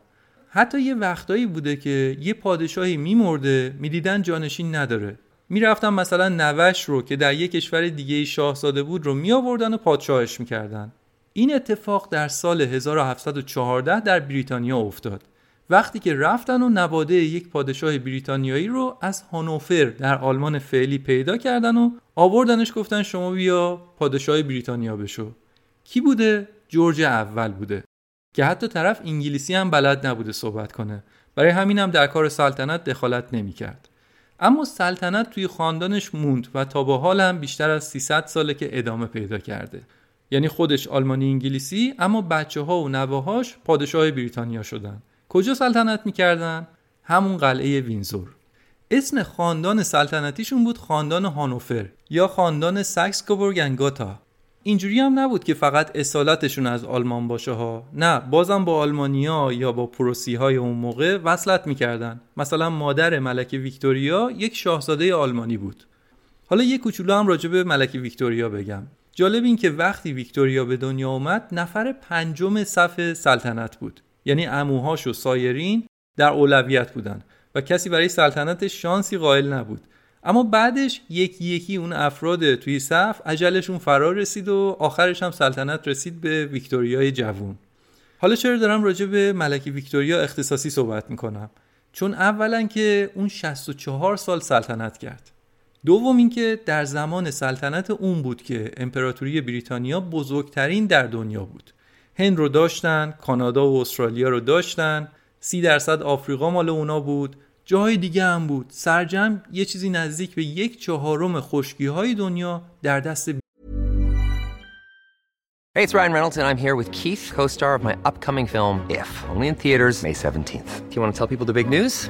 حتی یه وقتایی بوده که یه پادشاهی میمرده می‌دیدن جانشین نداره. می‌رفتن مثلا نوش رو که در یه کشور دیگه شاهزاده بود رو میآوردن و پادشاهش می‌کردن. این اتفاق در سال 1714 در بریتانیا افتاد. وقتی که رفتن و نواده یک پادشاه بریتانیایی رو از هانوفر در آلمان فعلی پیدا کردن و آوردنش گفتن شما بیا پادشاه بریتانیا بشو. کی بوده؟ جورج اول بوده. که حتی طرف انگلیسی هم بلد نبوده صحبت کنه. برای همین هم در کار سلطنت دخالت نمی‌کرد. اما سلطنت توی خاندانش موند و تا به حال هم بیشتر از 300 ساله که ادامه پیدا کرده. یعنی خودش آلمانی انگلیسی اما بچه ها و نواهاش پادشاه بریتانیا شدن. کجا سلطنت می‌کردن؟ همون قلعه وینزور. اسم خاندان سلطنتیشون بود خاندان هانوفر یا خاندان ساکس کوبورگ انگاتا. اینجوری هم نبود که فقط اصالتشون از آلمان باشه ها. نه بازم با آلمانیا یا با پروسی های اون موقع وصلت می‌کردن. مثلا مادر ملکه ویکتوریا یک شاهزاده آلمانی بود. حالا یک کوچولو هم راجع به ملکه ویکتوریا بگم. جالب این که وقتی ویکتوریا به دنیا اومد نفر پنجم صف سلطنت بود. یعنی اموهاش و سایرین در اولویت بودن و کسی برای سلطنتش شانسی قائل نبود. اما بعدش یکی یکی اون افراد توی صف عجلشون فرار رسید و آخرش هم سلطنت رسید به ویکتوریای جوون. حالا چرا دارم راجع به ملکه ویکتوریا اختصاصی صحبت می‌کنم؟ چون اولا که اون 64 سال سلطنت کرد. دوم اینکه در زمان سلطنت اون بود که امپراتوری بریتانیا بزرگترین در دنیا بود. هند رو داشتن کانادا و استرالیا رو داشتن سی درصد آفریقا مال اونا بود جاهای دیگه هم بود سرجم یه چیزی نزدیک به یک چهارم خشکی های دنیا در دست Hey, it's Ryan Reynolds and I'm here with Keith, co-star of my upcoming film If, only in theaters May 17th. Do you want to tell people the big news?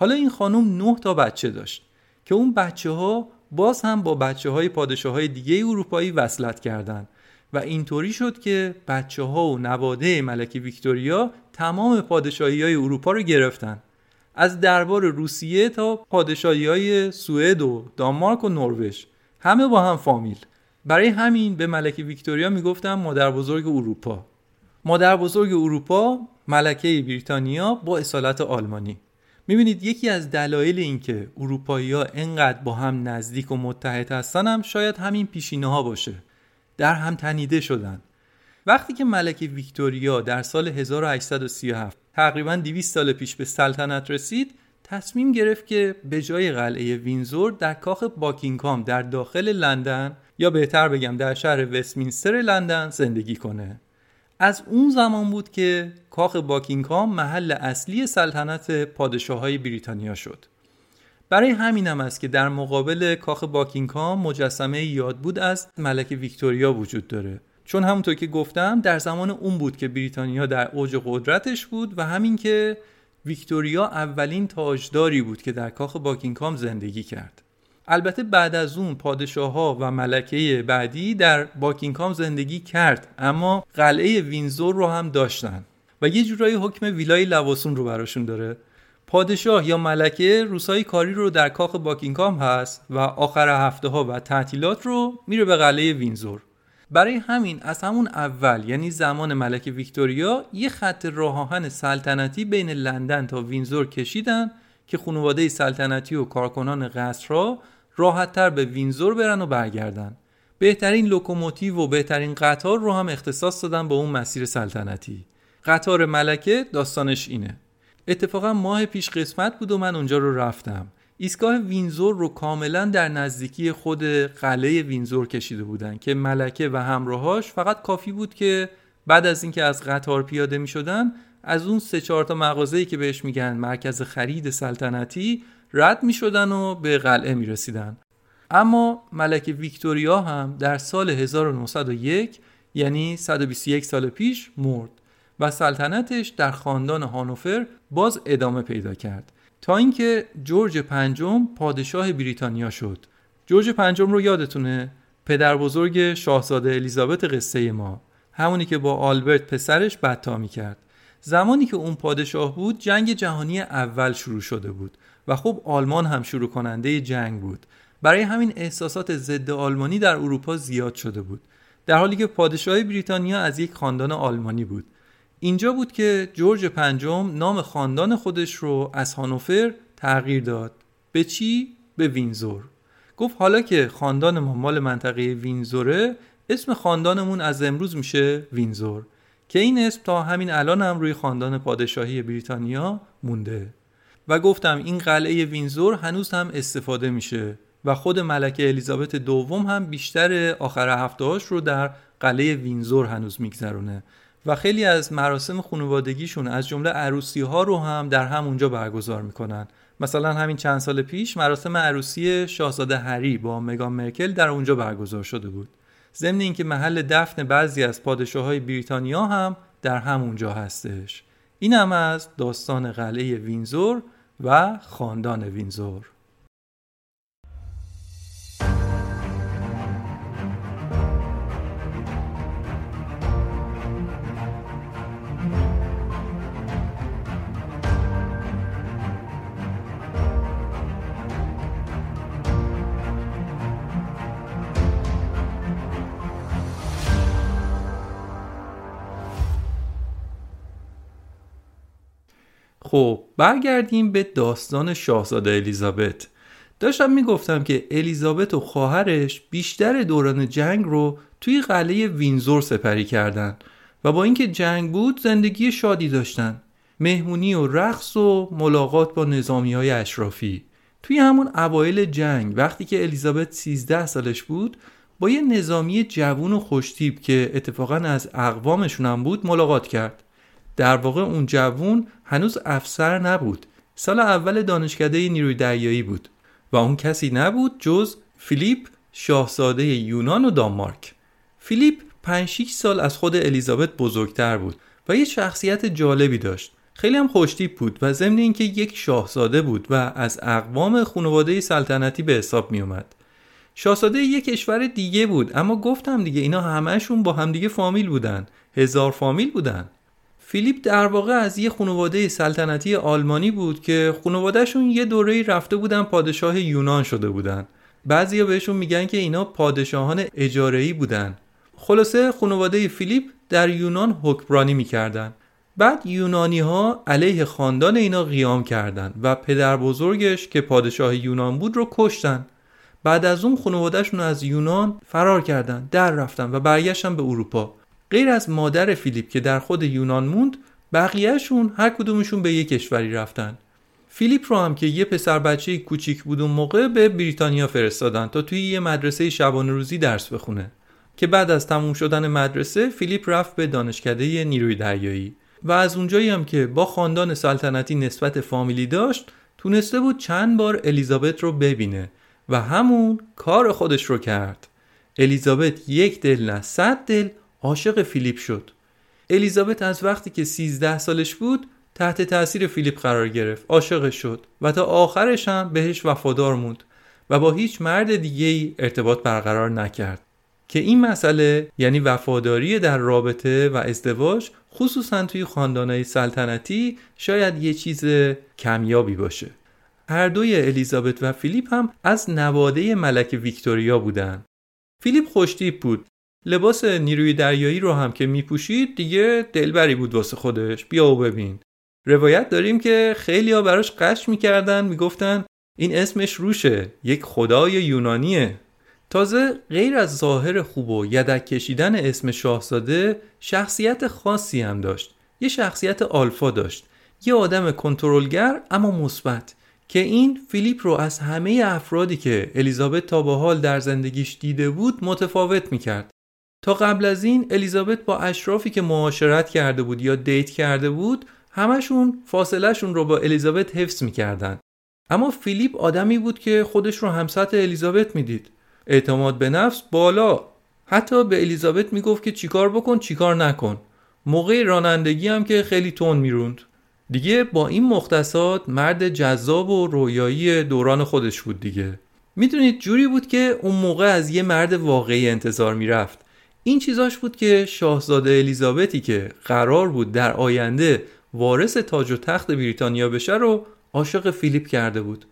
حالا این خانم نه تا بچه داشت که اون بچه ها باز هم با بچه های پادشاه های دیگه اروپایی وصلت کردند و اینطوری شد که بچه ها و نواده ملکه ویکتوریا تمام پادشاهی های اروپا رو گرفتن. از دربار روسیه تا پادشاهی های سوئد و دانمارک و نروژ. همه با هم فامیل. برای همین به ملکه ویکتوریا می‌گفتن مادر بزرگ اروپا. مادر بزرگ اروپا ملکه بریتانیا با اصالت آلمانی. می‌بینید یکی از دلایل اینکه اروپایی ها انقدر با هم نزدیک و متحد هستن هم شاید همین پیشینه ها باشه. در هم تنیده شدن. وقتی که ملکه ویکتوریا در سال 1837 تقریبا 200 سال پیش به سلطنت رسید تصمیم گرفت که به جای قلعه وینزور در کاخ باکینگهام در داخل لندن یا بهتر بگم در شهر وستمینستر لندن زندگی کنه. از اون زمان بود که کاخ باکینگهام محل اصلی سلطنت پادشاه های بریتانیا شد. برای همینم است که در مقابل کاخ باکینگهام مجسمه یاد بود از ملکه ویکتوریا وجود داره. چون همونطور که گفتم در زمان اون بود که بریتانیا در اوج قدرتش بود و همین که ویکتوریا اولین تاجداری بود که در کاخ باکینگهام زندگی کرد. البته بعد از اون پادشاه ها و ملکه بعدی در باکینگهام زندگی کرد اما قلعه وینزور رو هم داشتن. و یه جورایی حکم ویلای لواسون رو براشون داره. پادشاه یا ملکه روزهای کاری رو در کاخ باکینگهام هست و آخر هفته ها و تعطیلات رو میره به قلعه وینزور. برای همین از همون اول یعنی زمان ملکه ویکتوریا یه خط راه سلطنتی بین لندن تا وینزور کشیدن که خانواده سلطنتی و کارکنان قصرها راحتتر به وینزور برن و برگردن. بهترین لوکوموتیو و بهترین قطار رو هم اختصاص دادن به اون مسیر سلطنتی. قطار ملکه داستانش اینه. اتفاقا ماه پیش قسمت بود و من اونجا رو رفتم. ایستگاه وینزور رو کاملا در نزدیکی خود قلعه وینزور کشیده بودن که ملکه و همراهاش فقط کافی بود که بعد از اینکه از قطار پیاده می شدن از اون سه چهار تا مغازه‌ای که بهش میگن مرکز خرید سلطنتی رد می‌شدن و به قلعه می‌رسیدن. اما ملکه ویکتوریا هم در سال 1901 یعنی 121 سال پیش مرد و سلطنتش در خاندان هانوفر باز ادامه پیدا کرد. تا اینکه جورج پنجم پادشاه بریتانیا شد. جورج پنجم رو یادتونه؟ پدر بزرگ شاهزاده الیزابت قصه ما. همونی که با آلبرت پسرش بدتا می کرد. زمانی که اون پادشاه بود جنگ جهانی اول شروع شده بود. و خب آلمان هم شروع کننده جنگ بود. برای همین احساسات ضد آلمانی در اروپا زیاد شده بود. در حالی که پادشاه بریتانیا از یک خاندان آلمانی بود. اینجا بود که جورج پنجم نام خاندان خودش رو از هانوفر تغییر داد. به چی؟ به وینزور. گفت حالا که خاندان ما مال منطقه وینزوره اسم خاندانمون از امروز میشه وینزور که این اسم تا همین الان هم روی خاندان پادشاهی بریتانیا مونده. و گفتم این قلعه وینزور هنوز هم استفاده میشه و خود ملکه الیزابت دوم هم بیشتر آخر هفتهاش رو در قلعه وینزور هنوز میگذرونه و خیلی از مراسم خانوادگیشون از جمله عروسی ها رو هم در همونجا برگزار می‌کنن. مثلا همین چند سال پیش مراسم عروسی شاهزاده هری با مگان مرکل در اونجا برگزار شده بود. ضمن اینکه محل دفن بعضی از پادشاه های بریتانیا هم در همونجا هستش. این هم از داستان قلعه وینزور و خاندان وینزور. خب برگردیم به داستان شاهزاده الیزابت. داشتم می‌گفتم که الیزابت و خواهرش بیشتر دوران جنگ رو توی قلعه وینزور سپری کردن و با اینکه جنگ بود زندگی شادی داشتن. مهمونی و رقص و ملاقات با نظامی های اشرافی. توی همون اوایل جنگ وقتی که الیزابت 13 سالش بود با یه نظامی جوون و خوشتیب که اتفاقا از اقوامشون هم بود ملاقات کرد. در واقع اون جوون هنوز افسر نبود. سال اول دانشکده نیروی دریایی بود و اون کسی نبود جز فیلیپ شاهزاده یونان و دانمارک. فیلیپ 5 سال از خود الیزابت بزرگتر بود و یه شخصیت جالبی داشت. خیلی هم خوشتیپ بود و ضمن اینکه یک شاهزاده بود و از اقوام خانواده سلطنتی به حساب می اومد شاهزاده یک کشور دیگه بود اما گفتم دیگه اینا همهشون با همدیگه فامیل بودن. هزار فامیل بودن. فیلیپ در واقع از یه خانواده سلطنتی آلمانی بود که خانوادهشون یه دوره رفته بودن پادشاه یونان شده بودن. بعضیا بهشون میگن که اینا پادشاهان اجاره‌ای بودن. خلاصه خانواده فیلیپ در یونان حکمرانی می‌کردن. بعد یونانی ها علیه خاندان اینا قیام کردند و پدر بزرگش که پادشاه یونان بود رو کشتن. بعد از اون خانوادهشون از یونان فرار کردن در رفتن و برگشتن به اروپا. غیر از مادر فیلیپ که در خود یونان موند بقیهشون هر کدومشون به یک کشوری رفتن. فیلیپ رو هم که یه پسر بچه کوچیک بود اون موقع به بریتانیا فرستادن تا توی یه مدرسه شبانه روزی درس بخونه. که بعد از تموم شدن مدرسه فیلیپ رفت به دانشکده نیروی دریایی. و از اونجایی هم که با خاندان سلطنتی نسبت فامیلی داشت تونسته بود چند بار الیزابت رو ببینه و همون کار خودش رو کرد. الیزابت یک دل نه صد دل عاشق فیلیپ شد. الیزابت از وقتی که 13 سالش بود تحت تاثیر فیلیپ قرار گرفت. عاشقش شد و تا آخرش هم بهش وفادار موند و با هیچ مرد دیگه ای ارتباط برقرار نکرد. که این مسئله یعنی وفاداری در رابطه و ازدواج خصوصا توی خاندانهای سلطنتی شاید یه چیز کمیابی باشه. هر دوی الیزابت و فیلیپ هم از نواده ملک ویکتوریا بودن. فیلیپ خوشتیپ بود. لباس نیروی دریایی رو هم که میپوشید دیگه دلبری بود واسه خودش. بیا و ببین. روایت داریم که خیلی ها براش قش می‌کردن می‌گفتن این اسمش روشه یک خدای یونانیه. تازه غیر از ظاهر خوب و یدک کشیدن اسم شاهزاده شخصیت خاصی هم داشت. یه شخصیت آلفا داشت. یه آدم کنترلگر اما مثبت که این فیلیپ رو از همه افرادی که الیزابت تا به حال در زندگیش دیده بود متفاوت می‌کرد. تا قبل از این الیزابت با اشرافی که معاشرت کرده بود یا دیت کرده بود همشون فاصلهشون رو با الیزابت حفظ می‌کردن. اما فیلیپ آدمی بود که خودش رو همسط الیزابت می‌دید. اعتماد به نفس بالا. حتی به الیزابت می‌گفت که چیکار بکن چیکار نکن. موقع رانندگی هم که خیلی تون می‌روند. دیگه با این مختصات مرد جذاب و رویایی دوران خودش بود دیگه. می‌دونید جوری بود که اون موقع از یه مرد واقعی انتظار می‌رفت. این چیزاش بود که شاهزاده الیزابتی که قرار بود در آینده وارث تاج و تخت بریتانیا بشه رو عاشق فیلیپ کرده بود.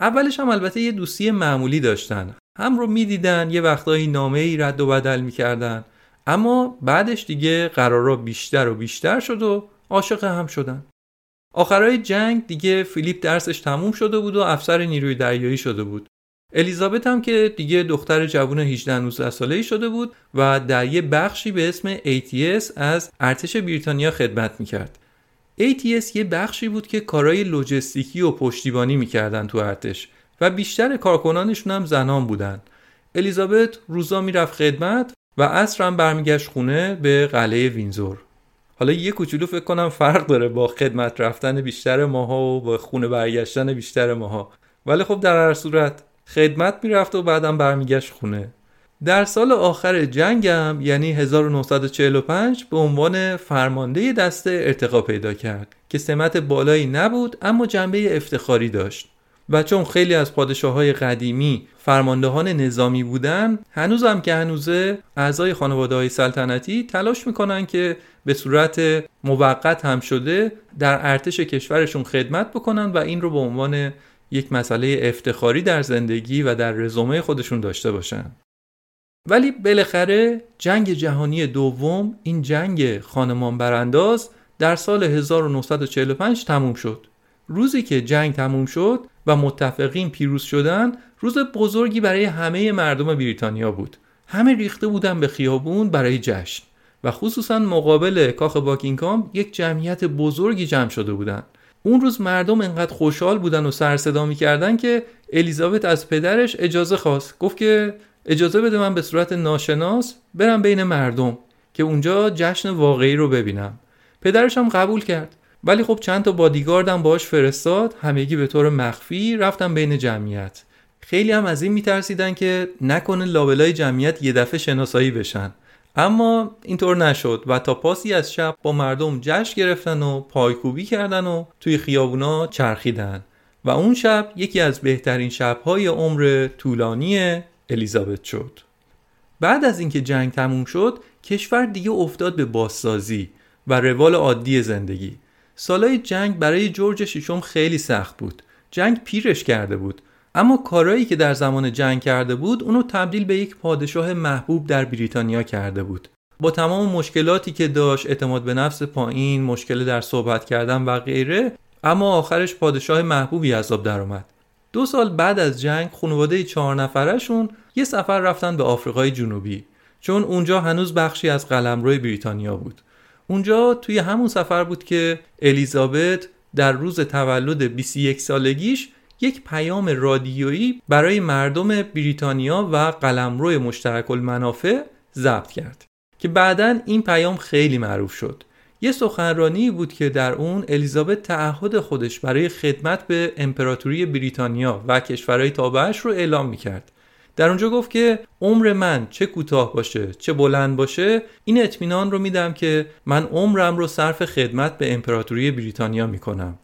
اولش هم البته یه دوستی معمولی داشتن. هم رو می‌دیدن یه وقتایی نامه ای رد و بدل می‌کردن. اما بعدش دیگه قرارا بیشتر و بیشتر شد و عاشق هم شدن. آخرای جنگ دیگه فیلیپ درسش تموم شده بود و افسر نیروی دریایی شده بود. الیزابت هم که دیگه دختر جوون 18 19 ساله شده بود و در یه بخشی به اسم ATS از ارتش بریتانیا خدمت می‌کرد. ATS یه بخشی بود که کارهای لوجستیکی و پشتیبانی می‌کردن تو ارتش و بیشتر کارکنانشون هم زنان بودن. الیزابت روزا می‌رفت خدمت و عصر هم برمیگشت خونه به قلعه وینزور. حالا یه کوچولو فکر کنم فرق داره با خدمت رفتن بیشتر ماها و با خونه برگشتن بیشتر ماها ولی خب در هر صورت خدمت می‌رفت و بعدم برمیگشت خونه. در سال آخر جنگم یعنی 1945 به عنوان فرمانده دسته ارتقا پیدا کرد که سمت بالایی نبود اما جنبه افتخاری داشت. و چون خیلی از پادشاه های قدیمی فرماندهان نظامی بودن هنوزم که هنوزه اعضای خانواده های سلطنتی تلاش می‌کنن که به صورت موقت هم شده در ارتش کشورشون خدمت بکنن و این رو به عنوان یک مسئله افتخاری در زندگی و در رزومه خودشون داشته باشن. ولی بالاخره جنگ جهانی دوم این جنگ خانمان برانداز در سال 1945 تموم شد. روزی که جنگ تموم شد و متفقین پیروز شدن روز بزرگی برای همه مردم بریتانیا بود. همه ریخته بودن به خیابون برای جشن. و خصوصا مقابل کاخ باکینگهام یک جمعیت بزرگی جمع شده بودند اون روز مردم انقدر خوشحال بودن و سر صدا می‌کردن که الیزابت از پدرش اجازه خواست. گفت که اجازه بده من به صورت ناشناس برم بین مردم که اونجا جشن واقعی رو ببینم. پدرش هم قبول کرد. ولی خب چند تا بادیگاردم باش فرستاد همگی به طور مخفی رفتم بین جمعیت. خیلی هم از این میترسیدن که نکنه لابلای جمعیت یه دفعه شناسایی بشن. اما اینطور نشد و تا پاسی از شب با مردم جشن گرفتن و پایکوبی کردن و توی خیابونا چرخیدن. و اون شب یکی از بهترین شبهای عمر طولانی الیزابت شد. بعد از اینکه جنگ تموم شد کشور دیگه افتاد به بازسازی و روال عادی زندگی. سالای جنگ برای جورج ششم خیلی سخت بود. جنگ پیرش کرده بود. اما کارایی که در زمان جنگ کرده بود اونو تبدیل به یک پادشاه محبوب در بریتانیا کرده بود. با تمام مشکلاتی که داشت اعتماد به نفس پایین مشکل در صحبت کردن و غیره اما آخرش پادشاه محبوبی عذاب درآمد. دو سال بعد از جنگ خانواده چهار نفرشون یه سفر رفتن به آفریقای جنوبی چون اونجا هنوز بخشی از قلمرو بریتانیا بود. اونجا توی همون سفر بود که الیزابت در روز تولد 21 سالگیش یک پیام رادیویی برای مردم بریتانیا و قلمرو مشترک المنافع ضبط کرد که بعدا این پیام خیلی معروف شد. یه سخنرانی بود که در اون الیزابت تعهد خودش برای خدمت به امپراتوری بریتانیا و کشورهای تابعش رو اعلام می‌کرد. در اونجا گفت که عمر من چه کوتاه باشه چه بلند باشه این اطمینان رو میدم که من عمرم رو صرف خدمت به امپراتوری بریتانیا می‌کنم.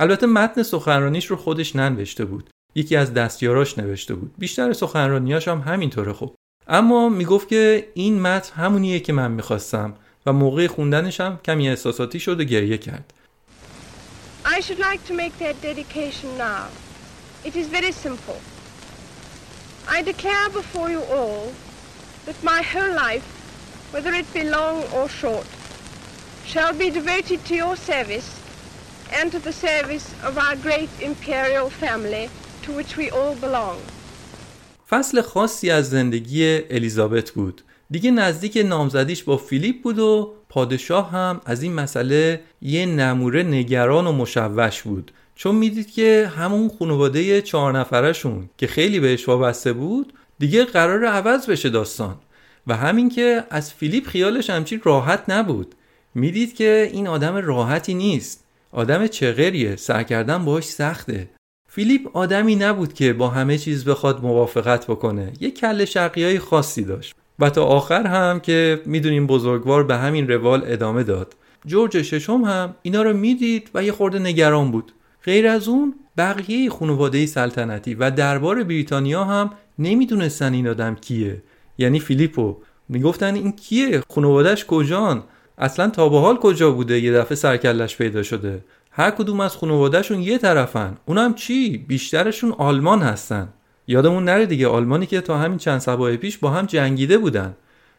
البته متن سخنرانیش رو خودش ننوشته بود یکی از دستیاراش نوشته بود بیشتر سخنرانیاش هم همینطوره خب اما می‌گفت که این متن همونیه که من می‌خواستم و موقع خوندنش هم کمی احساساتی شد و گریه کرد I should like to make that dedication now. It is very simple. I declare before you all that my whole life, whether it be long or short, shall be devoted to your service and to the service of our great imperial family to which we all belong. فصل خاصی از زندگی الیزابت بود. دیگه نزدیک نامزدیش با فیلیپ بود و پادشاه هم از این مسئله یه نموره نگران و مشوش بود. چون می‌دید که همون خانواده چهار نفرشون که خیلی بهش وابسته بود دیگه قرار عوض بشه داستان. و همین که از فیلیپ خیالش همچین راحت نبود. می‌دید که این آدم راحتی نیست. آدم چغریه سر کردن باهاش سخته. فیلیپ آدمی نبود که با همه چیز بخواد موافقت بکنه. یه کل شرقی های خاصی داشت. و تا آخر هم که می‌دونیم بزرگوار به همین روال ادامه داد. جورج ششم هم اینا رو می‌دید و یه خورده نگران بود. غیر از اون بقیه خانواده سلطنتی و دربار بریتانیا هم نمی‌دونستن این آدم کیه. یعنی فیلیپو. می‌گفتن این کیه؟ خانوادهش کجان؟ اصلا تا به حال کجا بوده یه دفعه سرکلش پیدا شده؟ هر کدوم از خانوادهشون یه طرفن. اونم چی؟ بیشترشون آلمان هستن. یادمون نره دیگه آلمانی که تا همین چند سبای پیش با هم جنگیده بودن.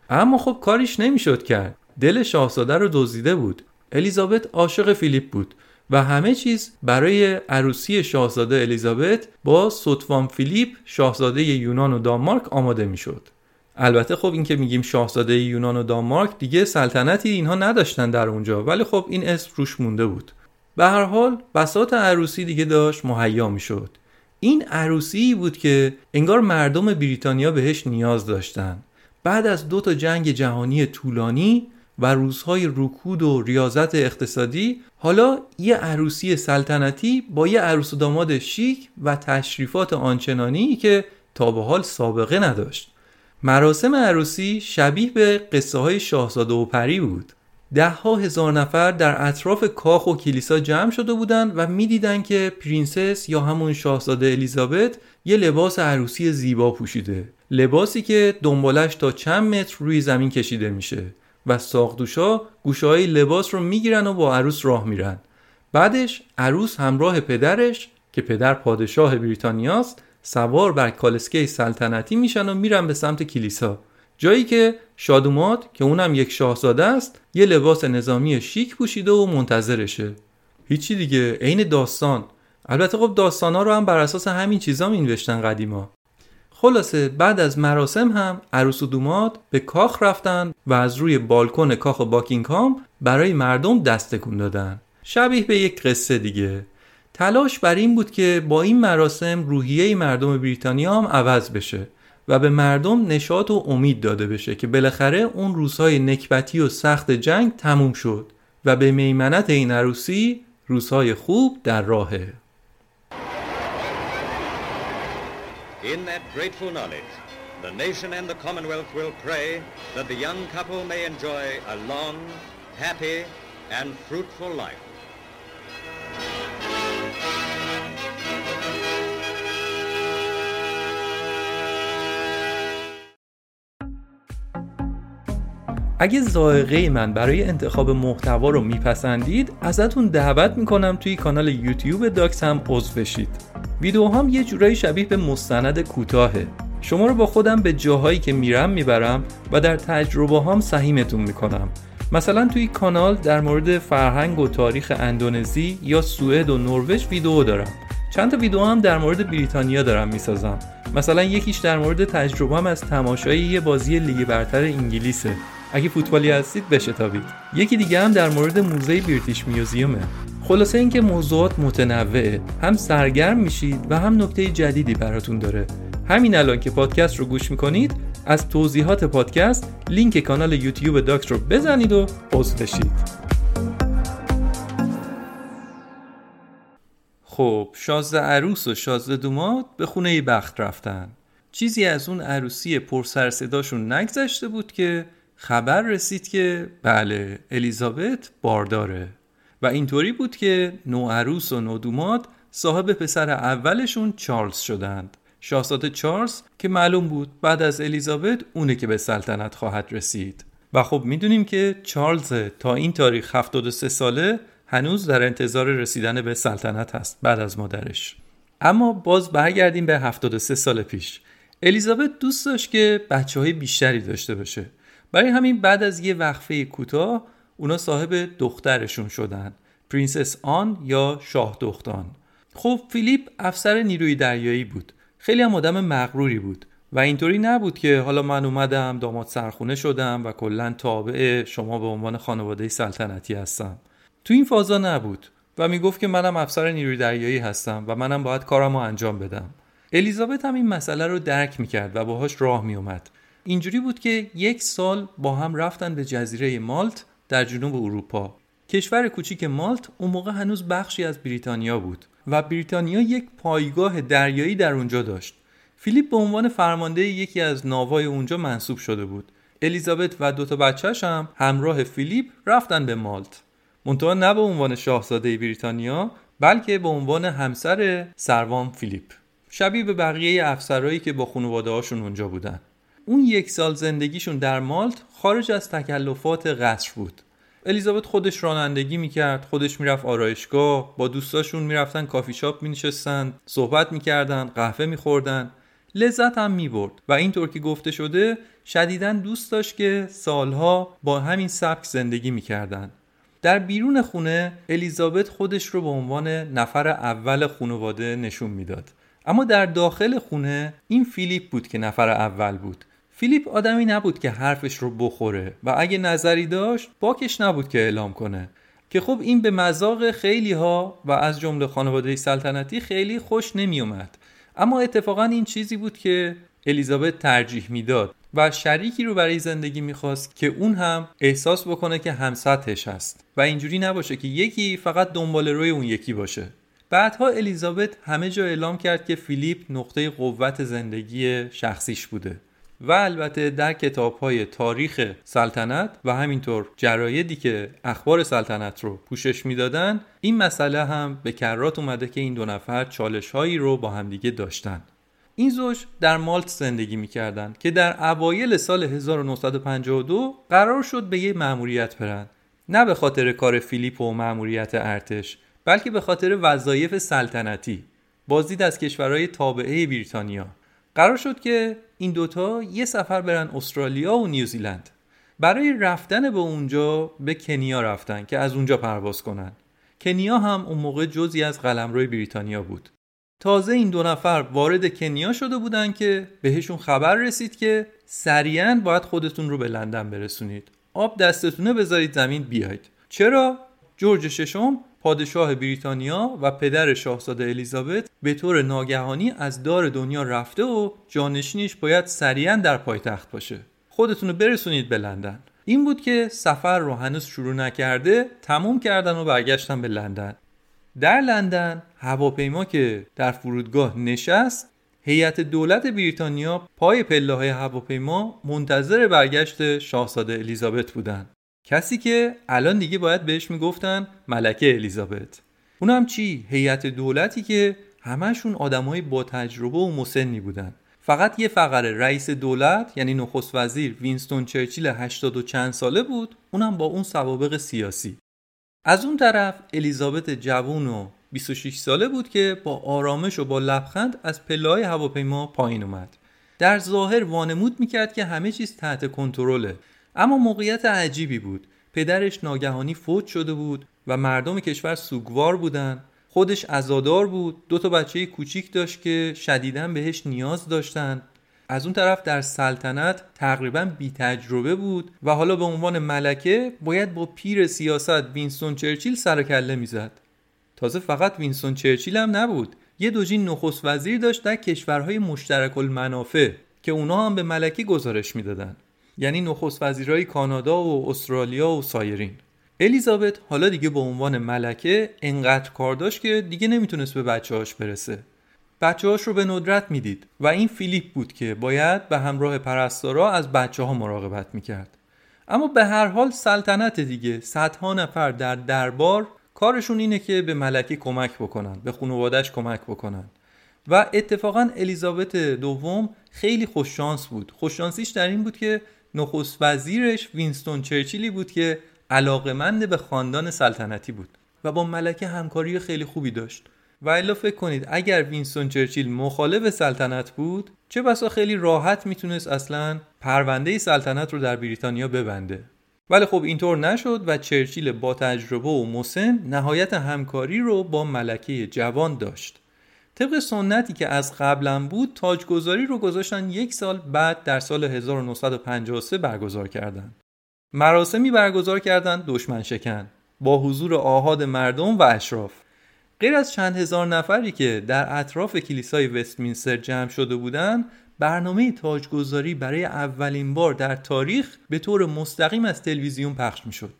اما خب کاریش نمی‌شد کرد. دل شاهزاده رو دزدیده بود. الیزابت عاشق فیلیپ بود و همه چیز برای عروسی شاهزاده الیزابت با سوتوان فیلیپ شاهزاده یونان و دانمارک آماده می‌شد. البته خب این که میگیم شاهزاده یونان و دانمارک دیگه سلطنتی اینها نداشتن در اونجا ولی خب این اسم روش مونده بود. به هر حال بساط عروسی دیگه داشت مهیا می‌شد. این عروسی بود که انگار مردم بریتانیا بهش نیاز داشتن. بعد از دو تا جنگ جهانی طولانی و روزهای رکود و ریاضت اقتصادی حالا یه عروسی سلطنتی با یه عروس و داماد شیک و تشریفات آنچنانی که تا به حال سابقه نداشت مراسم عروسی شبیه به قصه های شاهزاده و پری بود. ده ها هزار نفر در اطراف کاخ و کلیسا جمع شده بودند و می‌دیدند که princess یا همون شاهزاده الیزابت یه لباس عروسی زیبا پوشیده. لباسی که دنبالش تا چند متر روی زمین کشیده میشه و ساقدوشا گوشه های لباس رو می‌گیرن و با عروس راه میرن. بعدش عروس همراه پدرش که پدر پادشاه بریتانیاست سوار بر کالسکه سلطنتی میشن و میرن به سمت کلیسا. جایی که شادومات که اونم یک شاهزاده است یه لباس نظامی شیک پوشیده و منتظرشه. هیچی دیگه عین داستان. البته خب داستان ها رو هم بر اساس همین چیزا می نوشتن قدیما. خلاصه بعد از مراسم هم عروس و دوماد به کاخ رفتن و از روی بالکن کاخ باکینگهام برای مردم دست تکون دادن. شبیه به یک قصه دیگه. تلاش بر این بود که با این مراسم روحیه مردم بریتانیا هم عوض بشه و به مردم نشاط و امید داده بشه که بالاخره اون روزهای نکبتی و سخت جنگ تموم شد و به میمنت این عروسی روزهای خوب در راهه In that grateful knowledge, the nation and the Commonwealth will pray that the young couple may enjoy a long, happy, and fruitful life. اگه زائقه من برای انتخاب محتوا رو میپسندید ازتون دعوت می‌کنم توی کانال یوتیوب داکس هم عضو بشید. ویدیوهام یه جورایی شبیه به مستند کوتاهه. شما رو با خودم به جاهایی که میرم می‌برم و در تجربه هام سهیمتون می‌کنم. مثلا توی کانال در مورد فرهنگ و تاریخ اندونزی یا سوئد و نروژ ویدیو دارم. چند تا ویدیو هم در مورد بریتانیا دارم می‌سازم. مثلا یکیش در مورد تجربه هم از تماشای یه بازی لیگ برتر انگلیسه. اگه فوتبالی هستید بشتابید یکی دیگه هم در مورد موزه بریتیش میوزیومه خلاصه اینکه موضوعات متنوعه. هم سرگرم میشید و هم نکته جدیدی براتون داره. همین الان که پادکست رو گوش می‌کنید از توضیحات پادکست لینک کانال یوتیوب داکس رو بزنید و عضو بشید. خب شازده عروس و شازده دومات به خونه بخت رفتن. چیزی از اون عروسی پرسر صداشون نگذشته بود که خبر رسید که بله الیزابت بارداره و اینطوری بود که نوعروس و نودومات صاحب پسر اولشون چارلز شدند. شاهزاده چارلز که معلوم بود بعد از الیزابت اونه که به سلطنت خواهد رسید. و خب می‌دونیم که چارلز تا این تاریخ 73 ساله هنوز در انتظار رسیدن به سلطنت هست بعد از مادرش. اما باز برگردیم به 73 سال پیش. الیزابت دوست داشت که بچه های بیشتری داشته باشه. برای همین بعد از یه وقفه کوتاه اونا صاحب دخترشون شدن پرنسس آن یا شاهدخت آن. خب فیلیپ افسر نیروی دریایی بود. خیلی هم آدم مغروری بود و اینطوری نبود که حالا من اومدم داماد سرخونه شدم و کلا تابع شما به عنوان خانواده سلطنتی هستم. تو این فازا نبود و می‌گفت که منم افسر نیروی دریایی هستم و منم باید کارم رو انجام بدم. الیزابت هم این مسئله رو درک می‌کرد و باهاش راه میومد اینجوری بود که یک سال با هم رفتن به جزیره مالت در جنوب اروپا. کشور کوچیک مالت اون موقع هنوز بخشی از بریتانیا بود و بریتانیا یک پایگاه دریایی در اونجا داشت. فیلیپ به عنوان فرمانده یکی از ناوهای اونجا منصوب شده بود. الیزابت و دوتا بچهش هم همراه فیلیپ رفتن به مالت. منتها نه به عنوان شاهزاده بریتانیا بلکه به عنوان همسر سروان فیلیپ. شبیه به بقیه افسرهایی که با خانواده هاشون اونجا بودن. اون یک سال زندگیشون در مالت خارج از تکلفات قصر بود. الیزابت خودش رانندگی می‌کرد خودش می‌رفت آرایشگاه با دوستاشون می‌رفتن کافی شاپ مینشستن صحبت می‌کردن قهوه میخوردن لذت هم می‌برد. و اینطور که گفته شده شدیدا دوست داشت که سالها با همین سبک زندگی می‌کردن. در بیرون خونه الیزابت خودش رو به عنوان نفر اول خانواده نشون می‌داد. اما در داخل خونه این فیلیپ بود که نفر اول بود. فیلیپ آدمی نبود که حرفش رو بخوره و اگه نظری داشت باکش نبود که اعلام کنه. که خب این به مذاق خیلی ها و از جمله خانواده سلطنتی خیلی خوش نمی اومد اما اتفاقا این چیزی بود که الیزابت ترجیح می‌داد و شریکی رو برای زندگی می‌خواست که اون هم احساس بکنه که همسطحش هست. و اینجوری نباشه که یکی فقط دنبال روی اون یکی باشه. بعدها الیزابت همه جا اعلام کرد که فیلیپ نقطه قوت زندگی شخصیش بوده. و البته در کتاب های تاریخ سلطنت و همینطور جرایدی که اخبار سلطنت رو پوشش می‌دادن این مسئله هم به کرات اومده که این دو نفر چالش هایی رو با همدیگه داشتن. این زوج در مالت زندگی می‌کردند که در اوایل سال 1952 قرار شد به یه مأموریت برن. نه به خاطر کار فیلیپ و مأموریت ارتش بلکه به خاطر وظایف سلطنتی. بازدید از کشورهای تابعه بریتانیا. قرار شد که این دوتا یه سفر برن استرالیا و نیوزیلند. برای رفتن به اونجا به کنیا رفتن که از اونجا پرواز کنن. کنیا هم اون موقع جزی از قلمرو بریتانیا بود. تازه این دو نفر وارد کنیا شده بودن که بهشون خبر رسید که سریعا باید خودتون رو به لندن برسونید. آب دستتونه بذارید زمین بیاید. چرا؟ جورج ششم پادشاه بریتانیا و پدر شاهزاده الیزابت به طور ناگهانی از دار دنیا رفته و جانشینش باید سریعا در پایتخت باشه. خودتون رو برسونید به لندن. این بود که سفر رو هنوز شروع نکرده تموم کردن و برگشتن به لندن. در لندن هواپیما که در فرودگاه نشست هیئت دولت بریتانیا پای پله های هواپیما منتظر برگشت شاهزاده الیزابت بودند. کسی که الان دیگه باید بهش می‌گفتن ملکه الیزابت. اونم چی؟ هیئت دولتی که همشون آدمای با تجربه و مسنی بودن. فقط یه فقره رئیس دولت یعنی نخست وزیر وینستون چرچیل 80 و چند ساله بود اونم با اون سوابق سیاسی. از اون طرف الیزابت جوون و 26 ساله بود که با آرامش و با لبخند از پلهای هواپیما پایین اومد. در ظاهر وانمود می‌کرد که همه چیز تحت کنترله. اما موقعیت عجیبی بود. پدرش ناگهانی فوت شده بود و مردم کشور سوگوار بودن. خودش ازادار بود. دو تا بچه کوچیک داشت که شدیدا بهش نیاز داشتن. از اون طرف در سلطنت تقریبا بی تجربه بود و حالا به عنوان ملکه باید با پیر سیاست وینستون چرچیل سر کله می‌زد. تازه فقط وینستون چرچیل هم نبود. یه دوجین نخست وزیر داشت در کشورهای مشترک المنافع که اونا هم به ملکه گزارش می‌دادن. یعنی نخست وزیرهای کانادا و استرالیا و سایرین. الیزابت حالا دیگه به عنوان ملکه انقدر کار داشت که دیگه نمی‌تونست به بچه‌هاش برسه. بچه هاش رو به ندرت می‌دید و این فیلیپ بود که باید به همراه پرستارا از بچه ها مراقبت می‌کرد. اما به هر حال سلطنت دیگه صدها نفر در دربار کارشون اینه که به ملکه کمک بکنن به خانوادش کمک بکنن. و اتفاقا الیزابت دوم خیلی خوششانس بود. خوششانسیش در این بود که نخست وزیرش وینستون چرچیلی بود که علاقمند به خاندان سلطنتی بود و با ملکه همکاری خیلی خوبی داشت. و الا فکر کنید اگر وینستون چرچیل مخالف سلطنت بود چه بسا خیلی راحت می‌تونست اصلا پرونده سلطنت رو در بریتانیا ببنده. ولی خب اینطور نشد و چرچیل با تجربه و مسن نهایت همکاری رو با ملکه جوان داشت. طبق سنتی که از قبلا بود تاجگذاری رو گذاشتن یک سال بعد در سال 1953 برگزار کردند. مراسمی برگزار کردند دشمن شکن با حضور آهاد مردم و اشراف غیر از چند هزار نفری که در اطراف کلیسای وستمینستر جمع شده بودند برنامه تاجگذاری برای اولین بار در تاریخ به طور مستقیم از تلویزیون پخش می شد.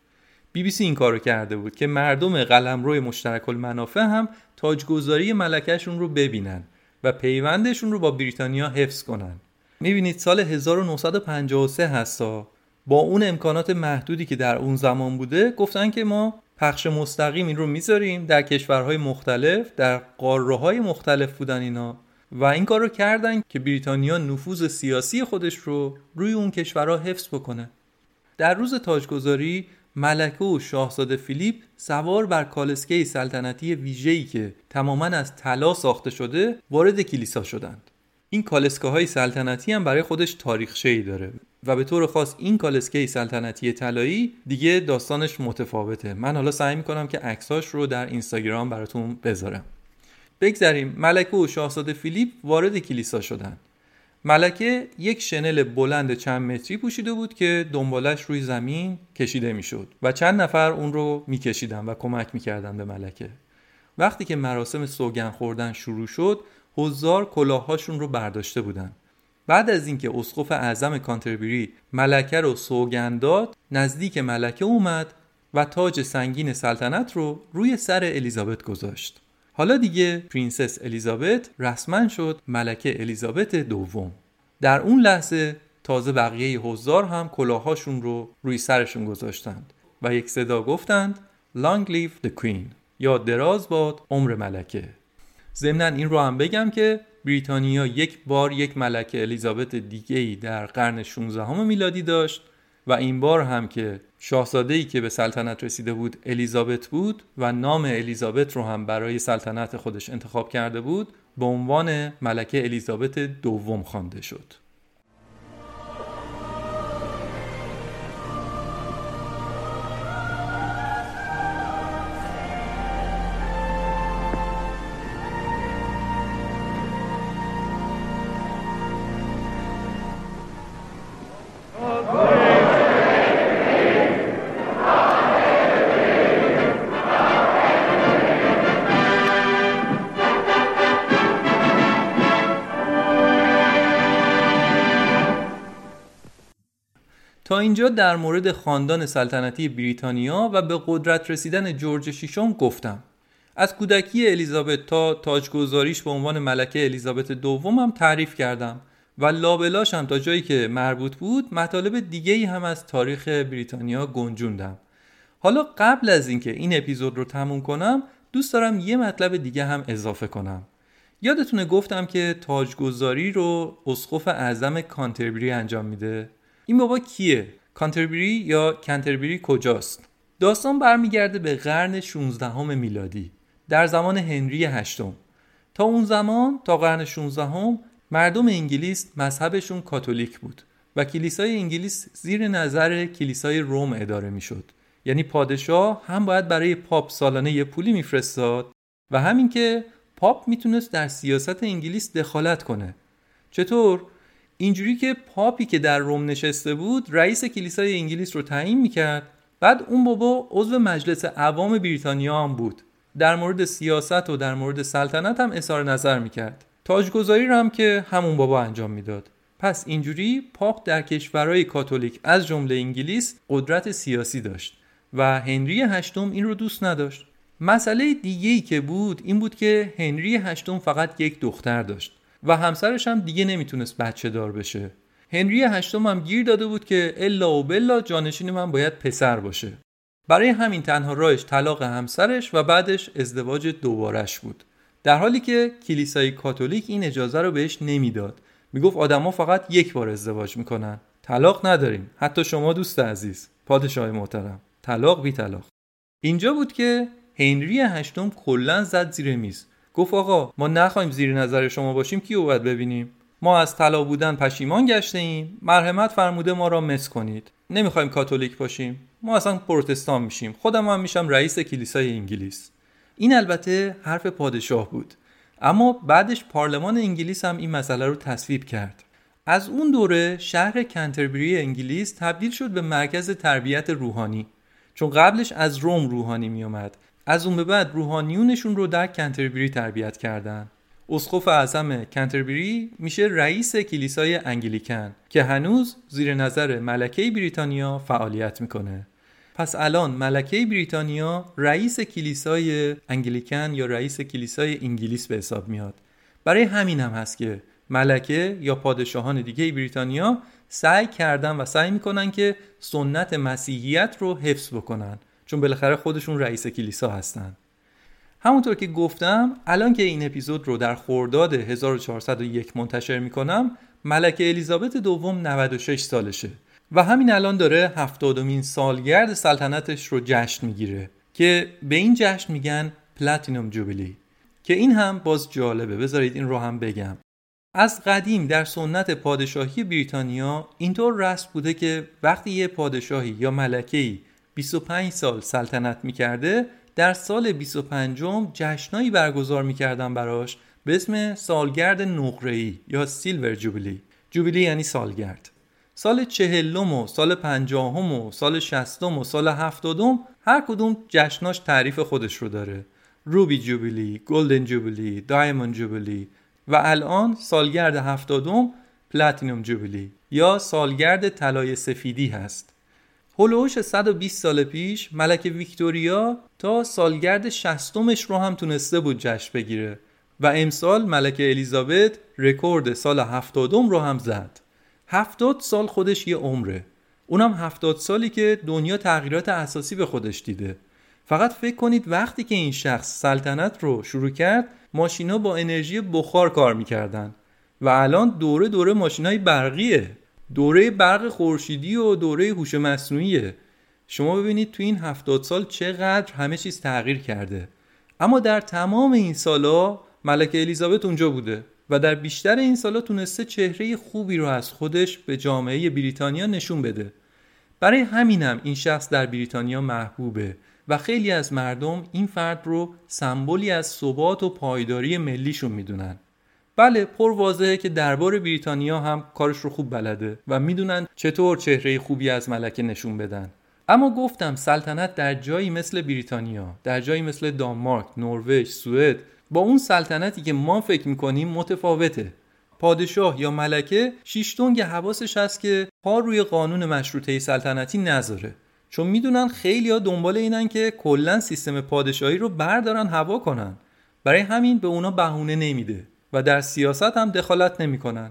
بی بی سی این کارو کرده بود که مردم قلمرو مشترک المنافع هم تاجگذاری ملکهشون رو ببینن و پیوندشون رو با بریتانیا حفظ کنن. می‌بینید سال 1953 هستا با اون امکانات محدودی که در اون زمان بوده گفتن که ما پخش مستقیم این رو می‌ذاریم در کشورهای مختلف در قاره مختلف بودن اینا و این کار رو کردن که بریتانیا نفوذ سیاسی خودش رو روی اون کشورها حفظ بکنه. در روز تاجگذاری ملکه و شاهزاده فیلیپ سوار بر کالسکه سلطنتی ویژه‌ای که تماما از طلا ساخته شده وارد کلیسا شدند. این کالسکه های سلطنتی هم برای خودش تاریخچه‌ای داره و به طور خاص این کالسکه سلطنتی طلایی دیگه داستانش متفاوته. من حالا سعی می‌کنم که عکساش رو در اینستاگرام براتون بذارم. بگذریم. ملکه و شاهزاده فیلیپ وارد کلیسا شدند. ملکه یک شنل بلند چند متری پوشیده بود که دنبالش روی زمین کشیده می‌شد و چند نفر اون رو میکشیدن و کمک می‌کردن به ملکه. وقتی که مراسم سوگن خوردن شروع شد حضار کلاههاشون رو برداشته بودن. بعد از اینکه اسقف اعظم کانتربری ملکه رو سوگن داد نزدیک ملکه اومد و تاج سنگین سلطنت رو روی سر الیزابت گذاشت. حالا دیگه پرنسس الیزابت رسما شد ملکه الیزابت دوم. در اون لحظه تازه بقیه حضار هم کلاهاشون رو روی سرشون گذاشتند و یک صدا گفتند Long live the Queen. یا دراز باد عمر ملکه. ضمنا این رو هم بگم که بریتانیا یک بار یک ملکه الیزابت دیگه ای در قرن 16 میلادی داشت و این بار هم که شاهزاده ای که به سلطنت رسیده بود الیزابت بود و نام الیزابت رو هم برای سلطنت خودش انتخاب کرده بود به عنوان ملکه الیزابت دوم خوانده شد. اینجا در مورد خاندان سلطنتی بریتانیا و به قدرت رسیدن جورج ششم گفتم. از کودکی الیزابت تا تاجگذاریش به عنوان ملکه الیزابت دوم هم تعریف کردم و لابلاش هم تا جایی که مربوط بود مطالب دیگه ای هم از تاریخ بریتانیا گنجوندم. حالا قبل از اینکه این اپیزود رو تموم کنم دوست دارم یه مطلب دیگه هم اضافه کنم. یادتونه گفتم که تاجگذاری رو اسقف اعظم کانتربری انجام میده؟ این بابا کیه؟ کانتربری یا کنتربری کجاست؟ داستان برمیگرده به قرن 16 میلادی در زمان هنری هشتم. تا اون زمان تا قرن 16 مردم انگلیس مذهبشون کاتولیک بود و کلیسای انگلیس زیر نظر کلیسای روم اداره می‌شد. یعنی پادشاه هم باید برای پاپ سالانه یه پولی میفرستاد و همین که پاپ می‌تونست در سیاست انگلیس دخالت کنه. چطور؟ اینجوری که پاپی که در روم نشسته بود رئیس کلیسای انگلیس رو تعیین می‌کرد. بعد اون بابا عضو مجلس عوام بریتانیا هم بود. در مورد سیاست و در مورد سلطنت هم اظهار نظر می‌کرد. تاجگذاری رو هم که همون بابا انجام می‌داد. پس اینجوری پاپ در کشورهای کاتولیک از جمله انگلیس قدرت سیاسی داشت و هنری هشتم این رو دوست نداشت. مسئله دیگه ای که بود این بود که هنری هشتم فقط یک دختر داشت. و همسرش هم دیگه نمی‌تونست بچه دار بشه. هنری هشتم هم گیر داده بود که الا و بلا جانشین من باید پسر باشه. برای همین تنها راهش طلاق همسرش و بعدش ازدواج دوبارش بود. در حالی که کلیسای کاتولیک این اجازه رو بهش نمی‌داد. می‌گفت آدما فقط یک بار ازدواج می‌کنن. طلاق نداریم. حتی شما دوست عزیز. پادشاه محترم. طلاق بی طلاق اینجا بود که هنری هشتم کلا زد زیر میز. گفت آقا ما نخواهیم زیر نظر شما باشیم کیو باید ببینیم؟ ما از طلا بودن پشیمان گشته ایم. مرحمت فرموده ما را مس کنید. نمی‌خوایم کاتولیک باشیم. ما اصلا پروتستان میشیم. خودم هم میشم رئیس کلیسای انگلیس. این البته حرف پادشاه بود. اما بعدش پارلمان انگلیس هم این مسئله رو تصویب کرد. از اون دوره شهر کنتربری انگلیس تبدیل شد به مرکز تربیت روحانی. چون قبلش از روم روحانی میومد از اون به بعد روحانیونشون رو در کنتربری تربیت کردن. اسقف اعظم کنتربری میشه رئیس کلیسای انگلیکن که هنوز زیر نظر ملکه بریتانیا فعالیت می‌کنه. پس الان ملکه بریتانیا رئیس کلیسای انگلیکن یا رئیس کلیسای انگلیس به حساب میاد. برای همین هم هست که ملکه یا پادشاهان دیگه بریتانیا سعی کردن و سعی می‌کنن که سنت مسیحیت رو حفظ بکنن. چون بالاخره خودشون رئیس کلیسا هستن. همونطور که گفتم الان که این اپیزود رو در خرداد 1401 منتشر می‌کنم ملکه الیزابت دوم 96 سالشه و همین الان داره هفتادمین سالگرد سلطنتش رو جشن می‌گیره که به این جشن میگن پلاتینوم جوبیلی که این هم باز جالبه. بذارید این رو هم بگم. از قدیم در سنت پادشاهی بریتانیا اینطور رسم بوده که وقتی یه پادشاهی یا ملکه‌ای 25 سال سلطنت می‌کرده در سال 25 جشنایی برگزار می‌کردن براش به اسم سالگرد نقره‌ای یا سیلور جوبیلی. جوبیلی یعنی سالگرد. سال چهلم و سال پنجاهم و سال شستم و سال هفتادم هر کدوم جشناش تعریف خودش رو داره. روبی جوبیلی، گلدن جوبیلی، دایموند جوبیلی و الان سالگرد هفتادم پلاتینوم جوبیلی یا سالگرد طلای سفیدی هست. هلوش 120 سال پیش ملکه ویکتوریا تا سالگرد شستمش رو هم تونسته بود جشن بگیره و امسال ملکه الیزابت رکورد سال هفتادم رو هم زد. هفتاد سال خودش یه عمره. اونم هفتاد سالی که دنیا تغییرات اساسی به خودش دیده. فقط فکر کنید وقتی که این شخص سلطنت رو شروع کرد ماشینا با انرژی بخار کار می‌کردن. و الان دوره دوره ماشینای برقیه. دوره برق خورشیدی و دوره هوش مصنوعیه. شما ببینید تو این هفتاد سال چقدر همه چیز تغییر کرده. اما در تمام این سالا ملکه الیزابت اونجا بوده و در بیشتر این سالا تونسته چهره خوبی رو از خودش به جامعه بریتانیا نشون بده. برای همینم این شخص در بریتانیا محبوبه و خیلی از مردم این فرد رو سمبولی از ثبات و پایداری ملیشون می‌دونن. بله پر واضحه که دربار بریتانیا هم کارش رو خوب بلده و می‌دونن چطور چهره خوبی از ملکه نشون بدن. اما گفتم سلطنت در جایی مثل بریتانیا در جایی مثل دانمارک، نروژ، سوئد با اون سلطنتی که ما فکر می‌کنیم متفاوته. پادشاه یا ملکه شیشتونگ حواسش هست که پا روی قانون مشروطه سلطنتی نذاره. چون می‌دونن خیلی ها دنبال اینن که کلا سیستم پادشاهی رو بردارن هوا کنن. برای همین به اونا بهونه نمیده. و در سیاست هم دخالت نمی‌کنن.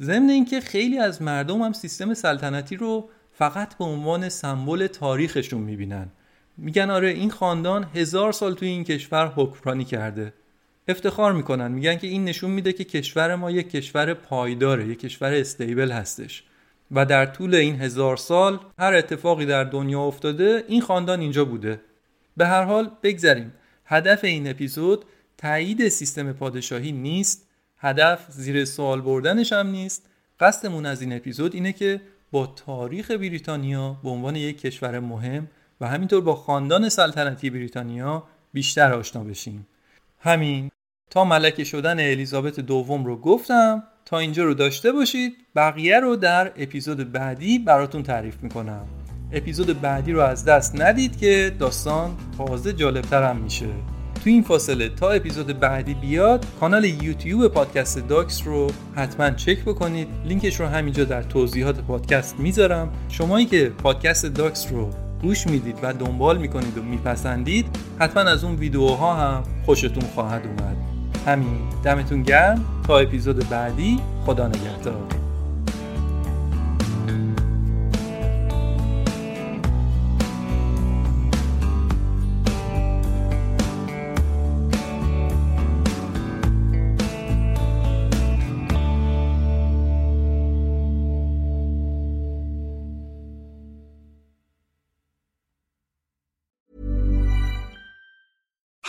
ضمن اینکه خیلی از مردم هم سیستم سلطنتی رو فقط به عنوان سمبل تاریخشون می‌بینن. میگن آره این خاندان هزار سال توی این کشور حکمرانی کرده. افتخار می‌کنن. میگن که این نشون میده که کشور ما یک کشور پایداره یک کشور استیبل هستش. و در طول این هزار سال هر اتفاقی در دنیا افتاده این خاندان اینجا بوده. به هر حال بگذریم. هدف این اپیزود تایید سیستم پادشاهی نیست هدف زیر سوال بردنش هم نیست. قصدمون از این اپیزود اینه که با تاریخ بریتانیا به عنوان یک کشور مهم و همینطور با خاندان سلطنتی بریتانیا بیشتر آشنا بشیم. همین. تا ملکه شدن الیزابت دوم رو گفتم تا اینجا رو داشته باشید. بقیه رو در اپیزود بعدی براتون تعریف می‌کنم. اپیزود بعدی رو از دست ندید که داستان تازه جالبتر میشه. تو این فاصله تا اپیزود بعدی بیاید کانال یوتیوب پادکست داکس رو حتما چک بکنید. لینکش رو همینجا در توضیحات پادکست می‌ذارم. شمایی که پادکست داکس رو گوش می‌دید و دنبال می‌کنید و میپسندید حتما از اون ویدیوها هم خوشتون خواهد اومد. همین دمتون گرم. تا اپیزود بعدی خدا نگهدار.